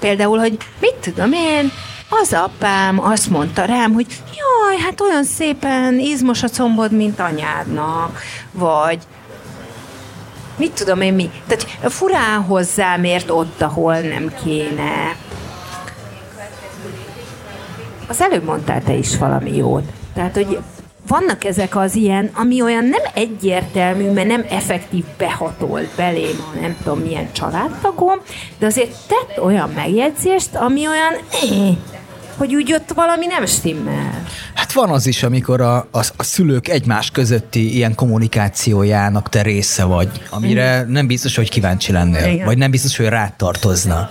Például, hogy mit tudom én, az apám azt mondta rám, hogy jaj, hát olyan szépen izmos a combod, mint anyádnak, vagy mit tudom én mi. Tehát furán hozzám ért ott, ahol nem kéne. Az előbb mondtál te is valami jót. Tehát, hogy vannak ezek az ilyen, ami olyan nem egyértelmű, mert nem effektív behatolt belém, ha nem tudom milyen családtagom, de azért tett olyan megjegyzést, ami olyan, hogy úgy ott valami nem stimmel. Hát van az is, amikor a, a, a szülők egymás közötti ilyen kommunikációjának te része vagy, amire mm. nem biztos, hogy kíváncsi lennél, Igen. vagy nem biztos, hogy rád tartozna.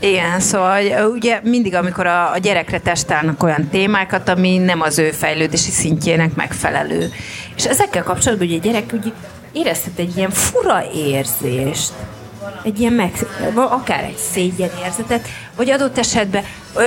Igen, szóval ugye mindig, amikor a, a gyerekre testálnak olyan témákat, ami nem az ő fejlődési szintjének megfelelő. És ezekkel kapcsolatban ugye a gyerek úgy érezhet egy ilyen fura érzést, egy ilyen meg, akár egy szégyen érzetet, vagy adott esetben, ö,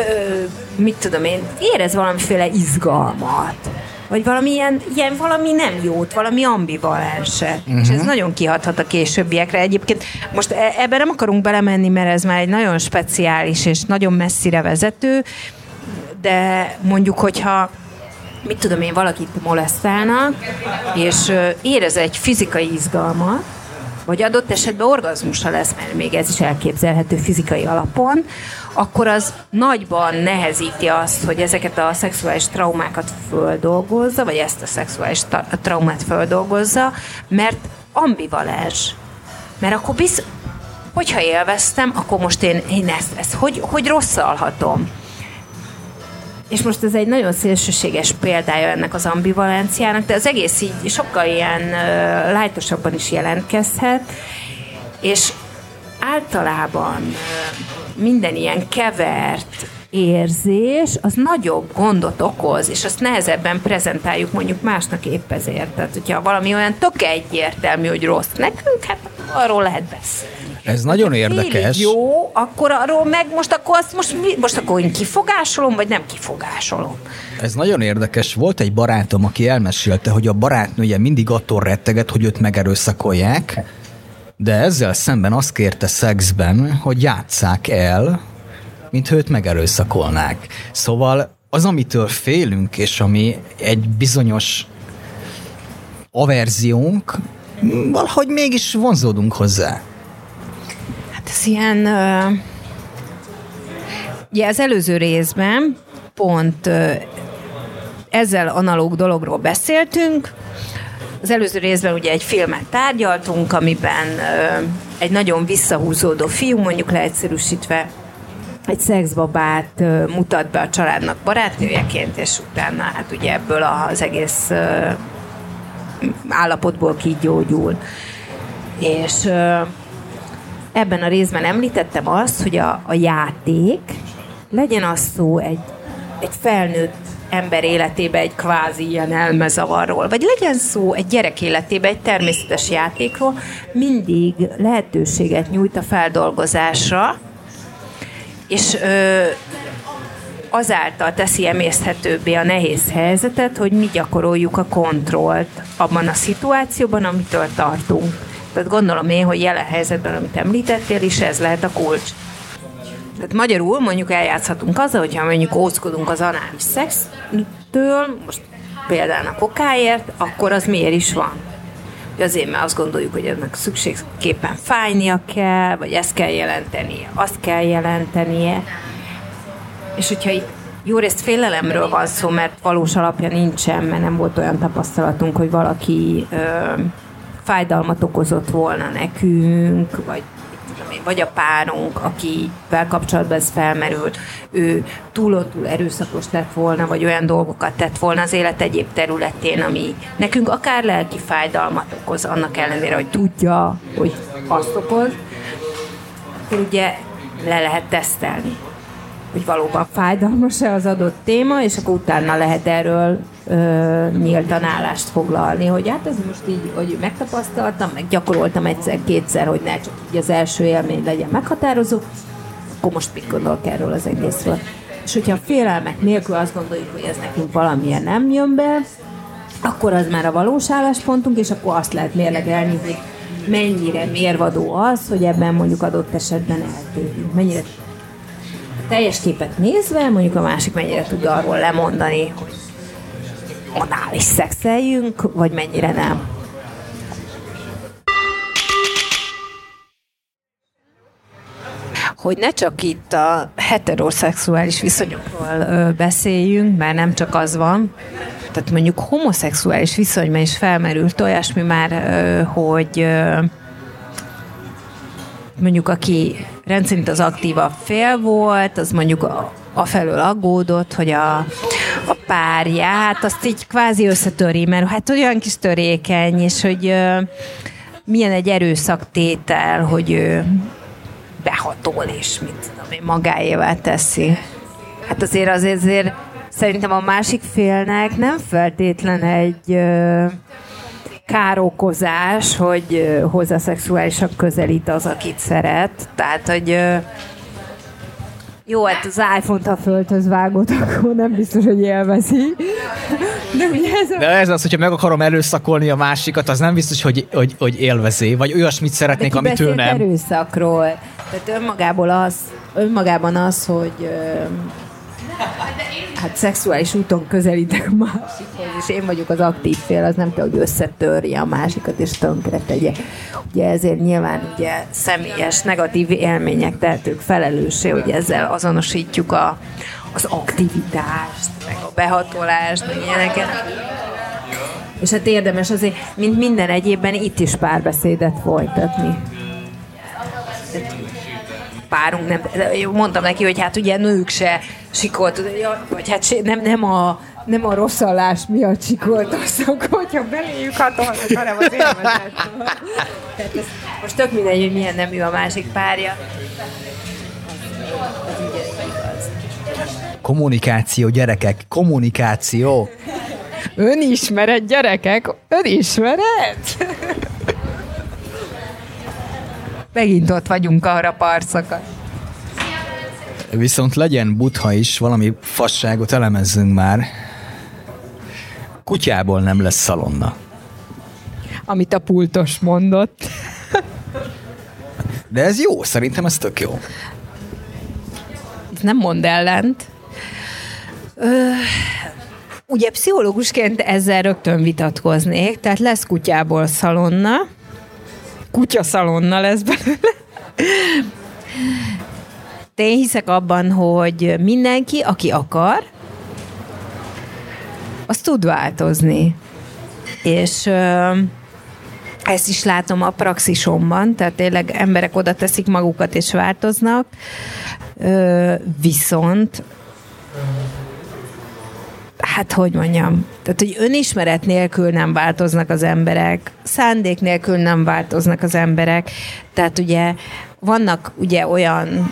mit tudom én, érez valamiféle izgalmat vagy valami ilyen, ilyen valami nem jót, valami ambivalense. Uh-huh. És ez mhm. nagyon kihathat a későbbiekre. Egyébként most e- ebben nem akarunk belemenni, mert ez már egy nagyon speciális és nagyon messzire vezető, de mondjuk, hogyha mit tudom én, valakit molesztálnak, és érez egy fizikai izgalmat, vagy adott esetben orgazmusa lesz, mert még ez is elképzelhető fizikai alapon, akkor az nagyban nehezíti azt, hogy ezeket a szexuális traumákat földolgozza, vagy ezt a szexuális traumát földolgozza, mert ambivalens. Mert akkor bizt, hogyha élveztem, akkor most én, én ezt, ezt hogy, hogy rosszalhatom? És most ez egy nagyon szélsőséges példája ennek az ambivalenciának, de az egész így sokkal ilyen uh, lájtosabban is jelentkezhet, és általában uh, minden ilyen kevert érzés, az nagyobb gondot okoz, és azt nehezebben prezentáljuk mondjuk másnak épp ezért. Tehát, hogyha valami olyan tök egyértelmű, hogy rossz nekünk, hát arról lehet beszélni. Ez nagyon érdekes. Jó, akkor arról meg most akkor azt most, most akkor én kifogásolom, vagy nem kifogásolom? Ez nagyon érdekes. Volt egy barátom, aki elmesélte, hogy a barátnője mindig attól retteget, hogy őt megerőszakolják, de ezzel szemben azt kérte szexben, hogy játsszák el, mint őt megerőszakolnák. Szóval az, amitől félünk, és ami egy bizonyos averziónk, valahogy mégis vonzódunk hozzá. Hát ez ilyen... Uh, ugye az előző részben pont ezzel analóg dologról beszéltünk. Az előző részben ugye egy filmet tárgyaltunk, amiben egy nagyon visszahúzódó fiú, mondjuk leegyszerűsítve egy szexbabát mutat be a családnak barátnőjeként, és utána hát ugye ebből az egész állapotból kigyógyul. És ebben a részben említettem azt, hogy a, a játék legyen az szó egy, egy felnőtt ember életébe egy kvázi ilyen elmezavarról, vagy legyen szó egy gyerek életébe egy természetes játékról, mindig lehetőséget nyújt a feldolgozásra, és ö, azáltal teszi emészthetőbbé a nehéz helyzetet, hogy mi gyakoroljuk a kontrollt abban a szituációban, amitől tartunk. Tehát gondolom én, hogy jelen helyzetben, amit említettél is, ez lehet a kulcs. Tehát magyarul mondjuk eljátszhatunk azzal, hogyha mondjuk óckodunk az anális szextől, most például a kokáért, akkor az miért is van? Azért, mert azt gondoljuk, hogy ennek szükségképpen fájnia kell, vagy ezt kell jelentenie, azt kell jelentenie. És hogyha itt jó részt félelemről van szó, mert valós alapja nincsen, mert nem volt olyan tapasztalatunk, hogy valaki ö, fájdalmat okozott volna nekünk, vagy vagy a párunk, akivel kapcsolatban ez felmerült, ő túlontúl erőszakos lett volna, vagy olyan dolgokat tett volna az élet egyéb területén, ami nekünk akár lelki fájdalmat okoz, annak ellenére, hogy tudja, hogy azt okoz, ugye le lehet tesztelni hogy valóban fájdalmas-e az adott téma, és akkor utána lehet erről ö, nyíltan állást foglalni, hogy hát ez most így, hogy megtapasztaltam, meg gyakoroltam egyszer-kétszer, hogy ne csak így az első élmény legyen meghatározó, akkor most mit gondolok erről az egészről. És hogyha a félelmek nélkül azt gondoljuk, hogy ez nekünk valamilyen nem jön be, akkor az már a valós álláspontunk, és akkor azt lehet mérlegelni, hogy mennyire mérvadó az, hogy ebben mondjuk adott esetben eltérünk. Mennyire teljes képet nézve, mondjuk a másik mennyire tud arról lemondani, hogy anális szexeljünk, vagy mennyire nem. hogy ne csak itt a heteroszexuális viszonyokról beszéljünk, mert nem csak az van, tehát mondjuk homoszexuális viszonyban is felmerült olyasmi már, hogy mondjuk aki rendszerint az aktívabb fél volt, az mondjuk a, a felől aggódott, hogy a, a párját azt így kvázi összetöri, mert hát olyan kis törékeny, és hogy ö, milyen egy erőszaktétel, hogy ő behatol, és mit tudom én, magáévá teszi. Hát azért azért, azért szerintem a másik félnek nem feltétlen egy ö, károkozás, hogy ö, hozzá szexuálisan közelít az, akit szeret. Tehát, hogy jó, hát az iPhone-t, ha földhöz vágott, akkor nem biztos, hogy élvezi. De ugye ez a... De ez az, hogyha meg akarom erőszakolni a másikat, az nem biztos, hogy, hogy, hogy élvezi, vagy olyasmit szeretnék, De ki amit ő nem. erőszakról. Tehát önmagából az, önmagában az, hogy ö, hát szexuális úton közelítek másikhoz, és én vagyok az aktív fél, az nem kell, hogy összetörje a másikat, és tönkre tegye. Ugye ezért nyilván ugye személyes negatív élmények tehetők felelőssé, hogy ezzel azonosítjuk a, az aktivitást, meg a behatolást, meg ilyeneket. És hát érdemes azért, mint minden egyébben itt is párbeszédet folytatni párunk nem, mondtam neki, hogy hát ugye nők se sikolt, vagy hát nem, nem a nem a rosszallás miatt sikoltoztak, hogyha beléjük hatolnak, hanem az élvezettől. Tehát ez most tök mindegy, hogy milyen nemű a másik párja. Így igaz. Kommunikáció, gyerekek, kommunikáció. Önismeret, gyerekek, önismeret! Megint ott vagyunk arra parszaka. Viszont legyen butha is, valami fasságot elemezzünk már. Kutyából nem lesz szalonna. Amit a pultos mondott. De ez jó, szerintem ez tök jó. Ez nem mond ellent. Ö, ugye pszichológusként ezzel rögtön vitatkoznék, tehát lesz kutyából szalonna, kutyaszalonna lesz belőle. De én hiszek abban, hogy mindenki, aki akar, az tud változni. És ö, ezt is látom a praxisomban, tehát tényleg emberek oda teszik magukat és változnak, ö, viszont hát hogy mondjam, tehát hogy önismeret nélkül nem változnak az emberek, szándék nélkül nem változnak az emberek, tehát ugye vannak ugye olyan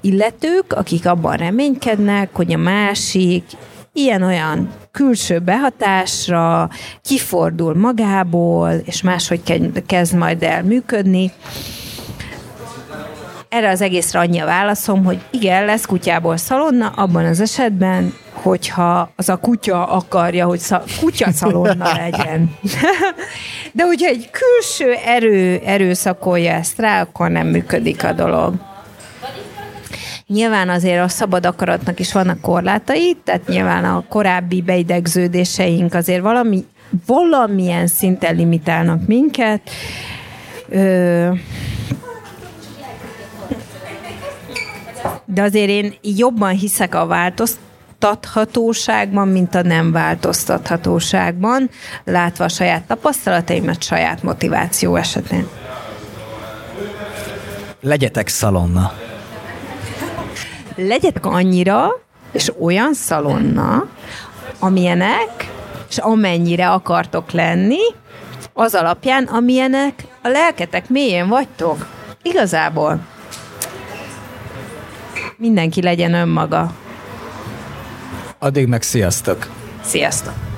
illetők, akik abban reménykednek, hogy a másik ilyen-olyan külső behatásra kifordul magából, és máshogy kezd majd el működni. Erre az egészre annyi a válaszom, hogy igen, lesz kutyából szalonna, abban az esetben, hogyha az a kutya akarja, hogy szal- kutya szalonna legyen. De hogyha egy külső erő erőszakolja ezt rá, akkor nem működik a dolog. Nyilván azért a szabad akaratnak is vannak korlátai, tehát nyilván a korábbi beidegződéseink azért valami, valamilyen szinten limitálnak minket. Ö, de azért én jobban hiszek a változtathatóságban, mint a nem változtathatóságban, látva a saját tapasztalataimat, saját motiváció esetén. Legyetek szalonna. Legyetek annyira, és olyan szalonna, amilyenek, és amennyire akartok lenni, az alapján, amilyenek a lelketek mélyén vagytok. Igazából. Mindenki legyen önmaga. Addig meg sziasztok! Sziasztok!